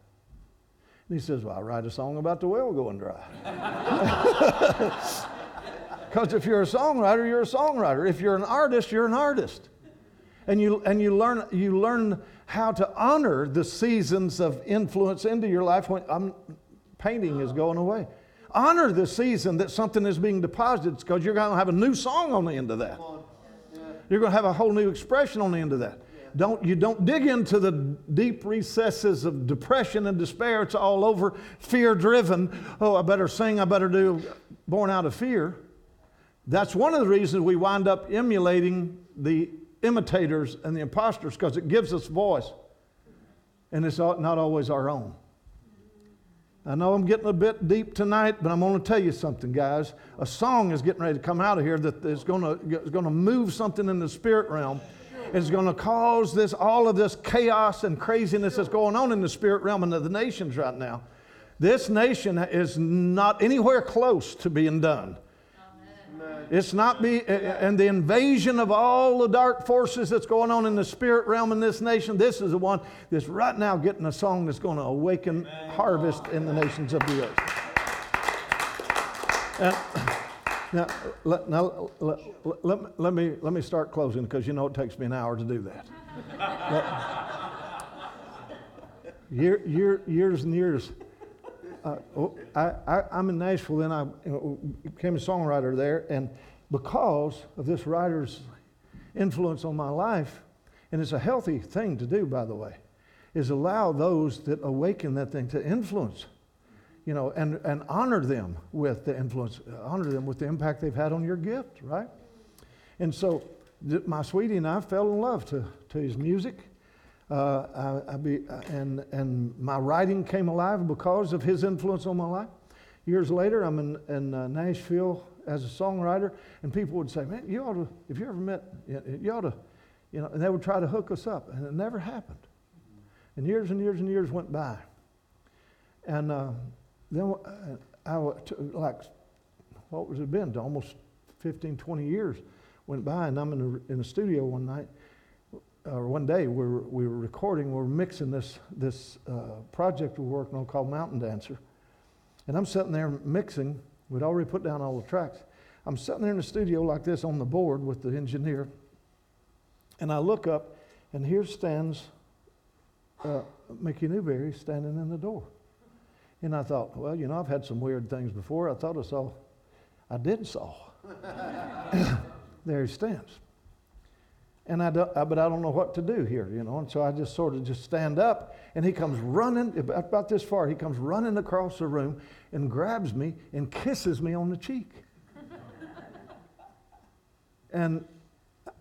And he says, Well, I write a song about the well going dry. Because if you're a songwriter, you're a songwriter. If you're an artist, you're an artist. And you, and you, learn, you learn how to honor the seasons of influence into your life when um, painting is going away. Honor the season that something is being deposited because you're going to have a new song on the end of that. You're going to have a whole new expression on the end of that. Don't, you don't dig into the deep recesses of depression and despair. It's all over fear driven. Oh, I better sing, I better do, born out of fear. That's one of the reasons we wind up emulating the imitators and the imposters because it gives us voice. And it's not always our own. I know I'm getting a bit deep tonight, but I'm going to tell you something, guys. A song is getting ready to come out of here that is going to, is going to move something in the spirit realm. It's going to cause this, all of this chaos and craziness that's going on in the spirit realm and the nations right now. This nation is not anywhere close to being done. It's not be, eh, eh, and the invasion of all the dark forces that's going on in the spirit realm in this nation. This is the one that's right now getting a song that's going to awaken harvest in the nations of the earth. And, now, let, now let, let, let, me, let me start closing because you know it takes me an hour to do that. year, year, years and years uh, oh, I, am in Nashville, and I became a songwriter there, and because of this writer's influence on my life, and it's a healthy thing to do, by the way, is allow those that awaken that thing to influence, you know, and, and honor them with the influence, honor them with the impact they've had on your gift, right? And so my sweetie and I fell in love to, to his music uh, I, I be, and, and my writing came alive because of his influence on my life. Years later, I'm in, in uh, Nashville as a songwriter, and people would say, Man, you ought to, if you ever met, you ought to, you know, and they would try to hook us up, and it never happened. And years and years and years went by. And uh, then uh, I, like, what was it been? Almost 15, 20 years went by, and I'm in the, in the studio one night, or one day, we were, we were recording, we were mixing this, this uh, project we we're working on called Mountain Dancer. And I'm sitting there mixing. We'd already put down all the tracks. I'm sitting there in the studio like this on the board with the engineer. And I look up, and here stands uh, Mickey Newbury standing in the door. And I thought, well, you know, I've had some weird things before. I thought I saw, I did saw. there he stands. And I don't, but I don't know what to do here, you know. And so I just sort of just stand up, and he comes running about this far. He comes running across the room and grabs me and kisses me on the cheek. and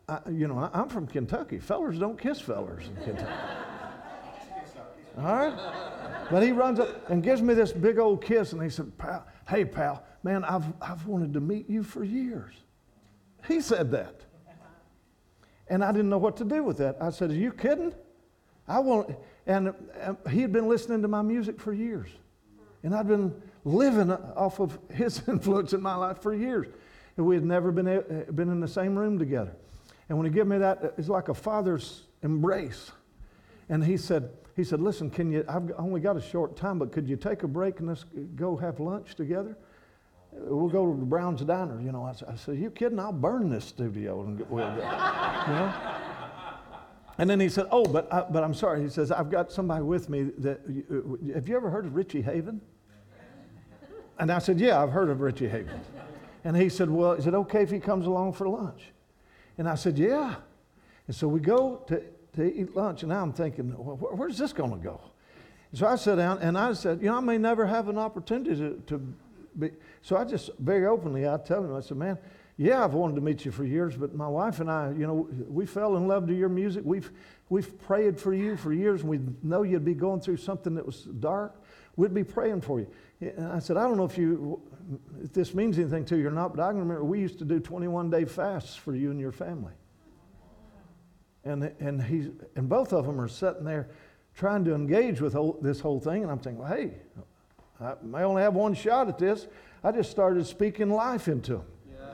I, you know, I'm from Kentucky. Fellers don't kiss fellers in Kentucky. All right? But he runs up and gives me this big old kiss, and he said, pal, Hey, pal, man, I've, I've wanted to meet you for years. He said that. And I didn't know what to do with that. I said, Are you kidding? I want, and, and he had been listening to my music for years. And I'd been living off of his influence in my life for years. And we had never been, uh, been in the same room together. And when he gave me that, it's like a father's embrace. And he said, he said, listen, can you, I've only got a short time, but could you take a break and let's go have lunch together? We'll go to the Brown's Diner. You know, I, I said, you kidding? I'll burn this studio and we'll go. you know? And then he said, oh, but, I, but I'm sorry. He says, I've got somebody with me that, uh, have you ever heard of Richie Havens? And I said, yeah, I've heard of Richie Havens. And he said, well, is it okay if he comes along for lunch? And I said, yeah. And so we go to, to eat lunch, and now I'm thinking, well, where's this going to go? So I sat down and I said, you know, I may never have an opportunity to, to so I just very openly, I tell him, I said, man, yeah, I've wanted to meet you for years, but my wife and I, you know, we fell in love to your music. We've, we've prayed for you for years, and we know you'd be going through something that was dark. We'd be praying for you. And I said, I don't know if you, if this means anything to you or not, but I can remember we used to do 21 day fasts for you and your family. And, and, he's, and both of them are sitting there trying to engage with whole, this whole thing. And I'm thinking, well, hey, I may only have one shot at this. I just started speaking life into them. Yeah.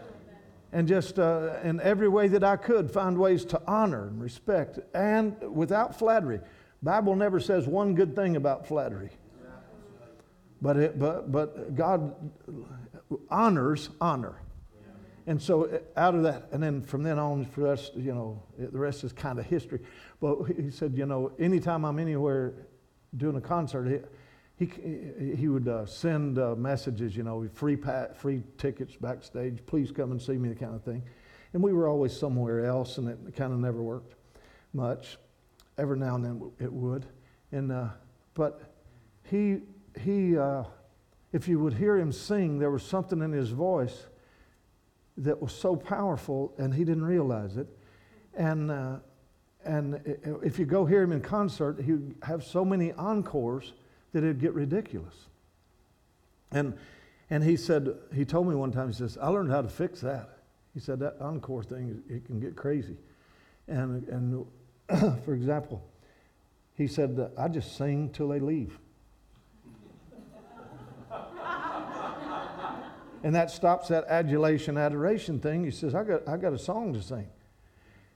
And just uh, in every way that I could, find ways to honor and respect and without flattery. Bible never says one good thing about flattery. Yeah. But, it, but, but God honors honor. And so uh, out of that, and then from then on, for us, you know, the rest is kind of history. But he said, you know, anytime I'm anywhere doing a concert, he, he would uh, send uh, messages, you know, free, pa- free tickets backstage, please come and see me, the kind of thing. And we were always somewhere else, and it kind of never worked much. Every now and then it would. And, uh, but he, he uh, if you would hear him sing, there was something in his voice that was so powerful, and he didn't realize it. And, uh, and if you go hear him in concert, he would have so many encores that it'd get ridiculous. And, and he said, he told me one time, he says, I learned how to fix that. He said, that encore thing, it can get crazy. And, and for example, he said, I just sing till they leave. and that stops that adulation, adoration thing. He says, I got, I got a song to sing.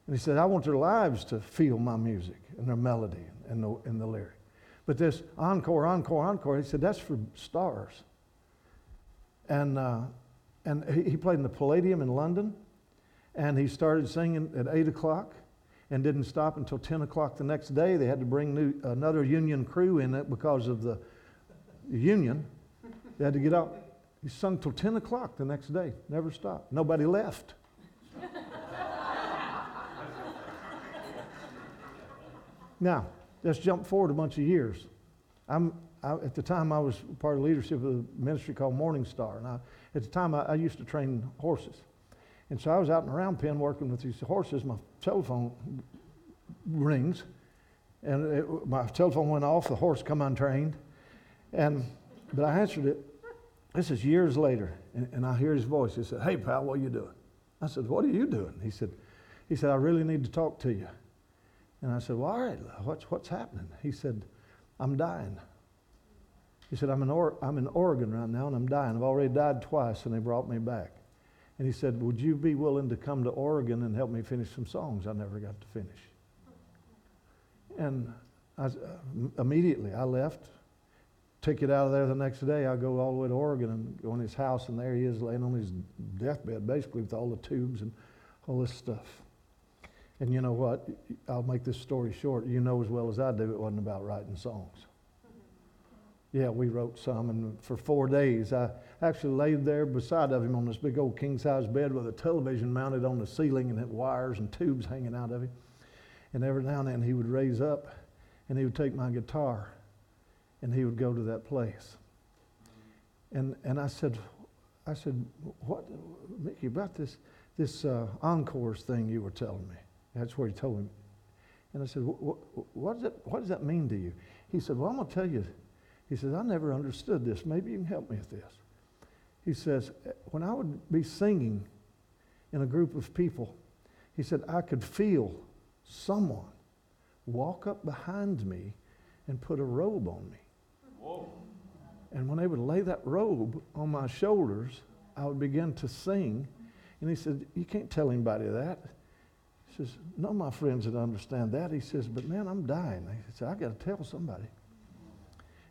And he said, I want their lives to feel my music and their melody and the, and the lyric. But this encore, encore, encore, he said, that's for stars. And, uh, and he, played in the Palladium in London, and he started singing at 8 o'clock and didn't stop until 10 o'clock the next day. They had to bring new, another union crew in it because of the union. They had to get out. He sung till 10 o'clock the next day, never stopped. Nobody left. now, let's jump forward a bunch of years. I'm, I, at the time, I was part of leadership of a ministry called Morning Star. And I, at the time, I, I, used to train horses. And so I was out in the round pen working with these horses. My telephone rings, and it, my telephone went off. The horse come untrained. And, but I answered it, this is years later, and, and I hear his voice. He said, Hey, pal, what are you doing? I said, What are you doing? He said, he said, I really need to talk to you. And I said, Well, all right, what's, what's happening? He said, I'm dying. He said, I'm in, or- I'm in Oregon right now and I'm dying. I've already died twice and they brought me back. And he said, Would you be willing to come to Oregon and help me finish some songs I never got to finish? And I, uh, immediately I left, took it out of there the next day. I go all the way to Oregon and go in his house, and there he is laying on his deathbed, basically with all the tubes and all this stuff. And you know what? I'll make this story short. You know as well as I do, it wasn't about writing songs. Yeah, we wrote some, and for four days, I actually laid there beside of him on this big old king size bed with a television mounted on the ceiling and had wires and tubes hanging out of him. And every now and then he would raise up and he would take my guitar and he would go to that place. And, and I said, I said, what, Mickey, about this, this uh, encores thing you were telling me? That's what he told me. And I said, what, what, does that, what does that mean to you? He said, well, I'm going to tell you. He says, I never understood this. Maybe you can help me with this. He says, when I would be singing in a group of people, he said, I could feel someone walk up behind me and put a robe on me. Whoa. And when they would lay that robe on my shoulders, I would begin to sing. And he said, You can't tell anybody that. He says, None of my friends would understand that. He says, But man, I'm dying. He said, I got to tell somebody.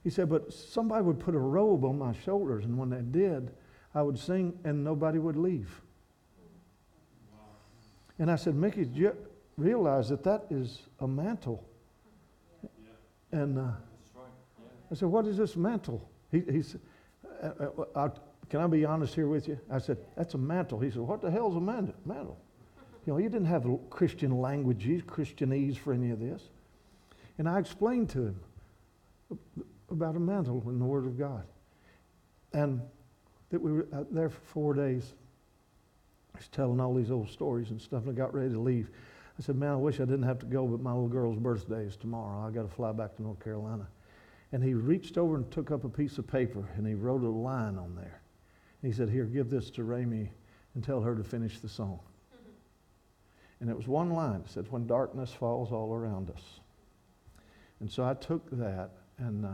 He said, But somebody would put a robe on my shoulders, and when they did, I would sing and nobody would leave. And I said, Mickey, did you realize that that is a mantle? And uh. I said, What is this mantle? He, he said, uh, uh, uh, Can I be honest here with you? I said, That's a mantle. He said, What the hell is a mantle? You know, you didn't have Christian languages, Christianese for any of this. And I explained to him about a mantle in the Word of God. And that we were there for four days. He's telling all these old stories and stuff, and I got ready to leave. I said, Man, I wish I didn't have to go, but my little girl's birthday is tomorrow. I got to fly back to North Carolina. And he reached over and took up a piece of paper and he wrote a line on there. And he said, Here, give this to Ramey and tell her to finish the song. And it was one line. It said, When darkness falls all around us. And so I took that and uh,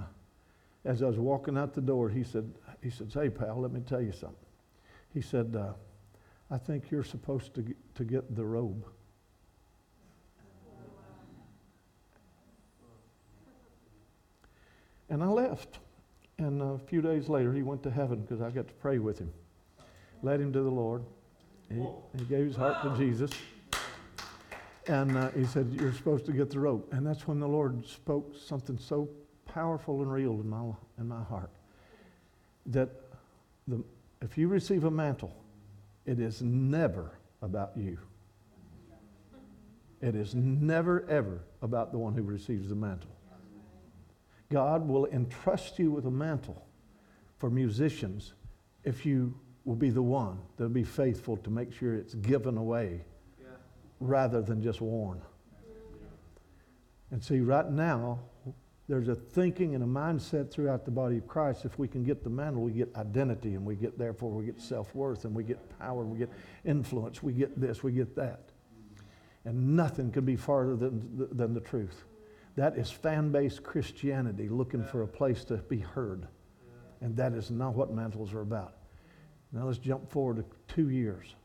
as I was walking out the door, he said, he said, hey, pal, let me tell you something. He said, uh, I think you're supposed to get, to get the robe. And I left. And a few days later, he went to heaven because I got to pray with him. Led him to the Lord. He, he gave his heart to Jesus. And uh, he said, You're supposed to get the rope. And that's when the Lord spoke something so powerful and real in my, in my heart that the, if you receive a mantle, it is never about you. It is never, ever about the one who receives the mantle. God will entrust you with a mantle for musicians if you will be the one that'll be faithful to make sure it's given away. Rather than just worn. And see, right now, there's a thinking and a mindset throughout the body of Christ. If we can get the mantle, we get identity, and we get, therefore, we get self worth, and we get power, we get influence, we get this, we get that. And nothing could be farther than, than the truth. That is fan based Christianity looking for a place to be heard. And that is not what mantles are about. Now let's jump forward to two years.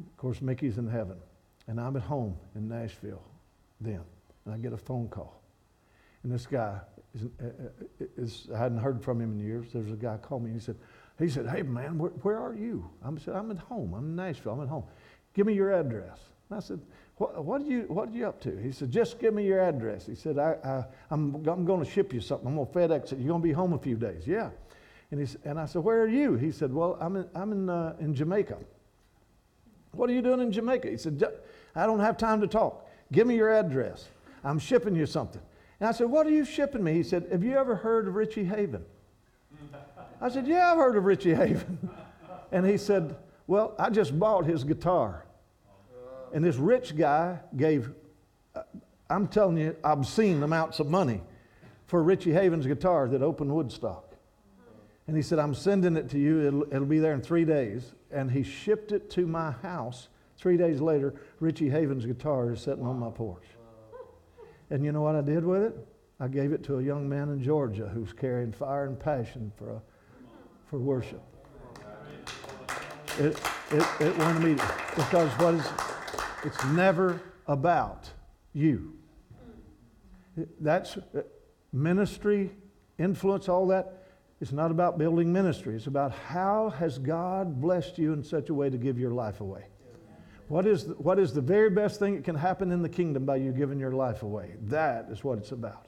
Of course, Mickey's in heaven, and I'm at home in Nashville then, and I get a phone call and this guy is, uh, uh, is, I hadn't heard from him in years. There's a guy called me and he said, he said, hey man, where, where are you? I said, I'm at home. I'm in Nashville. I'm at home. Give me your address. And I said, what, what, are you, what are you up to? He said, just give me your address. He said, I, I, I'm, I'm going to ship you something. I'm going to FedEx it. You're going to be home a few days. Yeah. And, he, and I said, where are you? He said, well, I'm in, I'm in, uh, in Jamaica. What are you doing in Jamaica? He said, I don't have time to talk. Give me your address. I'm shipping you something. And I said, What are you shipping me? He said, Have you ever heard of Richie Haven? I said, Yeah, I've heard of Richie Haven. And he said, Well, I just bought his guitar. And this rich guy gave, uh, I'm telling you, obscene amounts of money for Richie Haven's guitar that opened Woodstock. And he said, I'm sending it to you. It'll, it'll be there in three days. And he shipped it to my house. Three days later, Richie Havens' guitar is sitting on my porch. And you know what I did with it? I gave it to a young man in Georgia who's carrying fire and passion for, a, for worship. It, it, it wanted me because what is, it's never about you. That's uh, ministry, influence, all that. It's not about building ministry. It's about how has God blessed you in such a way to give your life away. What is, the, what is the very best thing that can happen in the kingdom by you giving your life away? That is what it's about.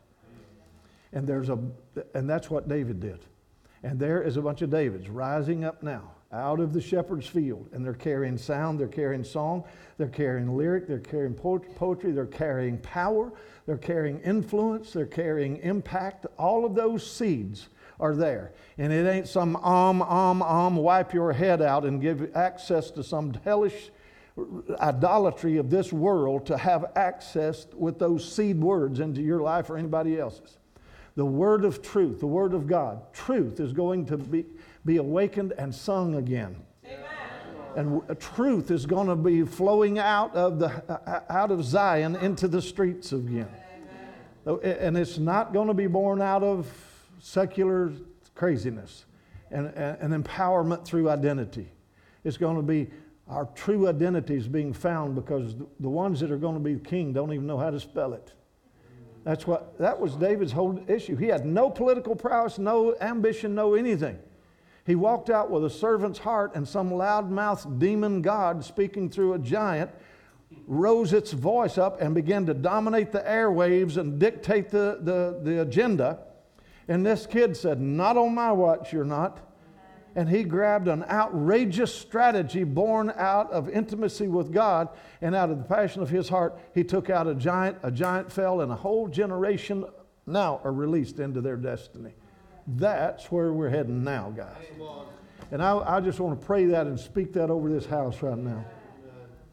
And, there's a, and that's what David did. And there is a bunch of Davids rising up now out of the shepherd's field. And they're carrying sound, they're carrying song, they're carrying lyric, they're carrying poetry, they're carrying power, they're carrying influence, they're carrying impact. All of those seeds are there. And it ain't some um, um, um, wipe your head out and give access to some hellish idolatry of this world to have access with those seed words into your life or anybody else's. The word of truth, the word of God, truth is going to be, be awakened and sung again. And truth is going to be flowing out of, the, uh, out of Zion into the streets again. Amen. And it's not going to be born out of secular craziness and, and, and empowerment through identity. It's going to be our true identity is being found because the ones that are going to be king don't even know how to spell it. That's what that was David's whole issue. He had no political prowess, no ambition, no anything. He walked out with a servant's heart, and some loudmouthed demon god speaking through a giant rose its voice up and began to dominate the airwaves and dictate the, the, the agenda. And this kid said, Not on my watch, you're not. And he grabbed an outrageous strategy born out of intimacy with God and out of the passion of his heart. He took out a giant, a giant fell, and a whole generation now are released into their destiny. That's where we're heading now, guys. And I, I just want to pray that and speak that over this house right now.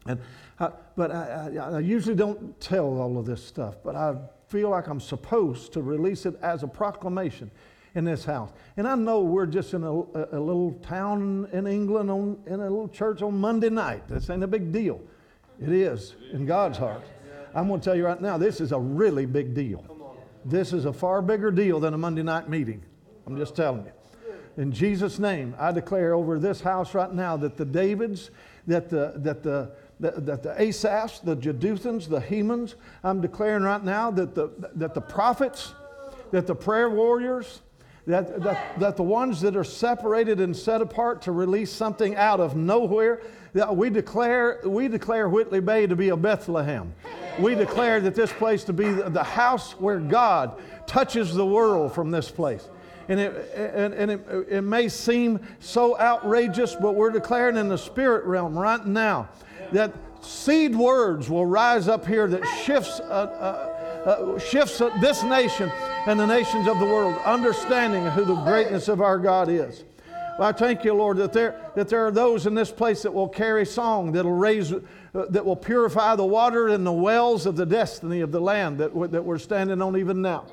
And I, but I, I, I usually don't tell all of this stuff, but I feel like I'm supposed to release it as a proclamation in this house. And I know we're just in a, a, little town in England, on, in a little church on Monday night. This ain't a big deal. It is in God's heart. I'm going to tell you right now, this is a really big deal. This is a far bigger deal than a Monday night meeting. I'm just telling you. In Jesus' name, I declare over this house right now that the Davids, that the, that the, that, the Asaphs, the Jeduthuns, the Hemans, I'm declaring right now that the, that the prophets, that the prayer warriors, that, that, that the ones that are separated and set apart to release something out of nowhere, that we declare, we declare Whitley Bay to be a Bethlehem. We declare that this place to be the house where God touches the world from this place. And, it, and, and it, it may seem so outrageous, but we're declaring in the spirit realm right now that seed words will rise up here that shifts, uh, uh, uh, shifts this nation and the nations of the world, understanding who the greatness of our God is. Well, I thank you, Lord, that there, that there are those in this place that will carry song, that'll raise, uh, that will purify the water and the wells of the destiny of the land that, that we're standing on even now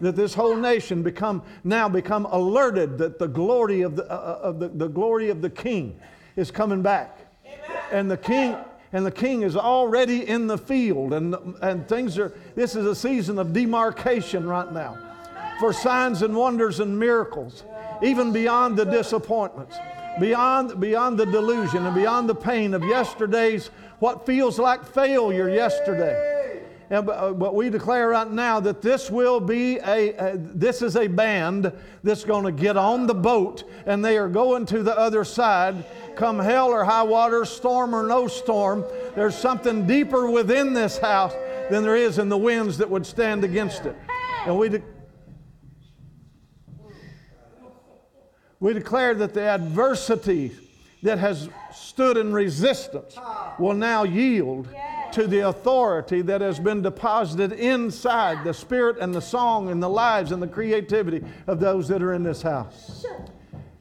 that this whole nation become now become alerted that the glory of the, uh, uh, of the, the glory of the king is coming back Amen. and the king and the king is already in the field. And, and things are this is a season of demarcation right now for signs and wonders and miracles even beyond the disappointments beyond beyond the delusion and beyond the pain of yesterday's what feels like failure yesterday. And, uh, but we declare right now that this will be a, a this is a band that's going to get on the boat and they are going to the other side come hell or high water storm or no storm there's something deeper within this house than there is in the winds that would stand against it and we de- we declare that the adversity that has stood in resistance will now yield to the authority that has been deposited inside the spirit and the song and the lives and the creativity of those that are in this house.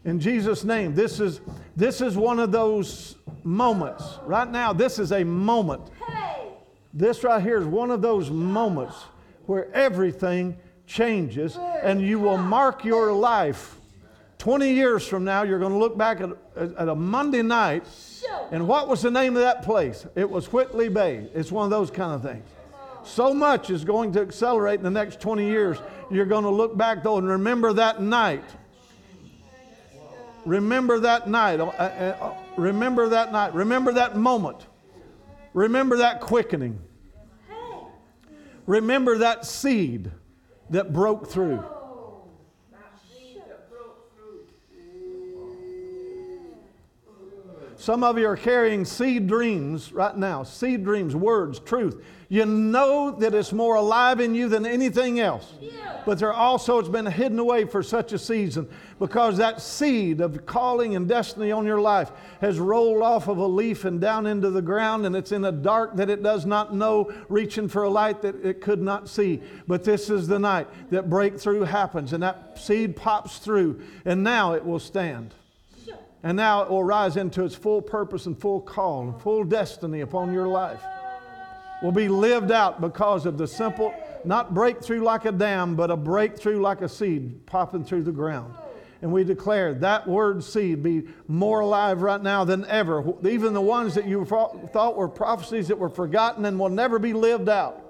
In Jesus' name, this is, this is one of those moments. Right now, this is a moment. This right here is one of those moments where everything changes and you will mark your life 20 years from now, you're going to look back at, at a Monday night, and what was the name of that place? It was Whitley Bay. It's one of those kind of things. So much is going to accelerate in the next 20 years. You're going to look back, though, and remember that night. Remember that night. Uh, uh, uh, remember that night. Remember that moment. Remember that quickening. Remember that seed that broke through. Some of you are carrying seed dreams right now, seed dreams, words, truth. You know that it's more alive in you than anything else. But there also it's been hidden away for such a season because that seed of calling and destiny on your life has rolled off of a leaf and down into the ground and it's in a dark that it does not know, reaching for a light that it could not see. But this is the night that breakthrough happens and that seed pops through and now it will stand. And now it will rise into its full purpose and full call and full destiny upon your life. Will be lived out because of the simple, not breakthrough like a dam, but a breakthrough like a seed popping through the ground. And we declare that word seed be more alive right now than ever. Even the ones that you thought were prophecies that were forgotten and will never be lived out.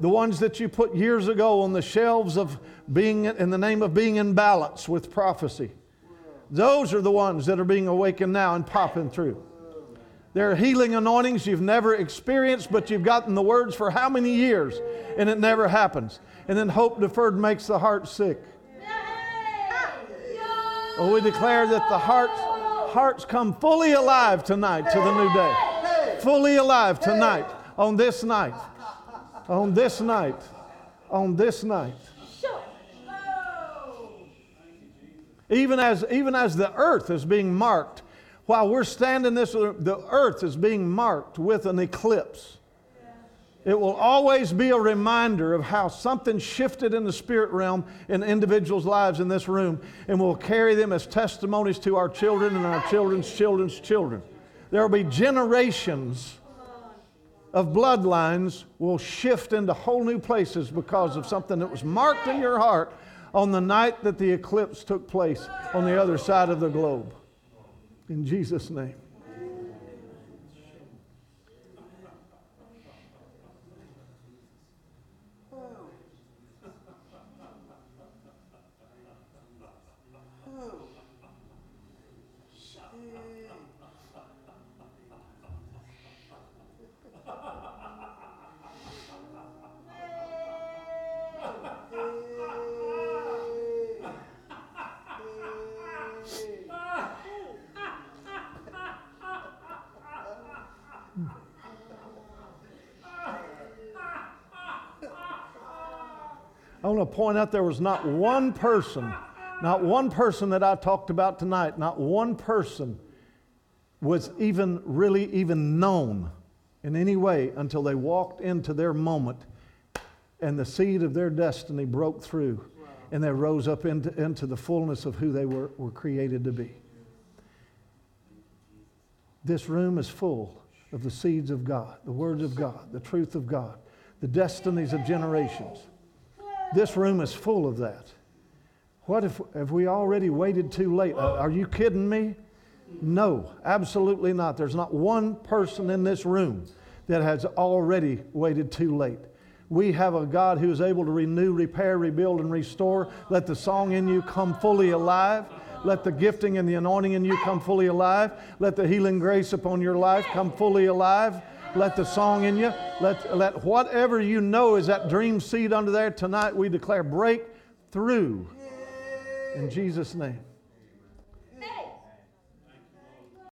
The ones that you put years ago on the shelves of being in the name of being in balance with prophecy those are the ones that are being awakened now and popping through. There are healing anointings you've never experienced, but you've gotten the words for how many years, and it never happens. And then hope deferred makes the heart sick. Well, we declare that the hearts, hearts come fully alive tonight to the new day. Fully alive tonight, on this night, on this night, on this night. Even as, even as the earth is being marked, while we're standing this, the earth is being marked with an eclipse. It will always be a reminder of how something shifted in the spirit realm in individuals' lives in this room, and we'll carry them as testimonies to our children and our children's children's children. There will be generations of bloodlines will shift into whole new places because of something that was marked in your heart on the night that the eclipse took place on the other side of the globe. In Jesus' name. Want to point out there was not one person, not one person that I talked about tonight, not one person was even really even known in any way until they walked into their moment and the seed of their destiny broke through and they rose up into, into the fullness of who they were, were created to be. This room is full of the seeds of God, the words of God, the truth of God, the destinies of generations. This room is full of that. What if have we already waited too late? Uh, are you kidding me? No, absolutely not. There's not one person in this room that has already waited too late. We have a God who is able to renew, repair, rebuild, and restore. Let the song in you come fully alive. Let the gifting and the anointing in you come fully alive. Let the healing grace upon your life come fully alive. Let the song in you. Let, let whatever you know is that dream seed under there tonight, we declare break through. In Jesus' name.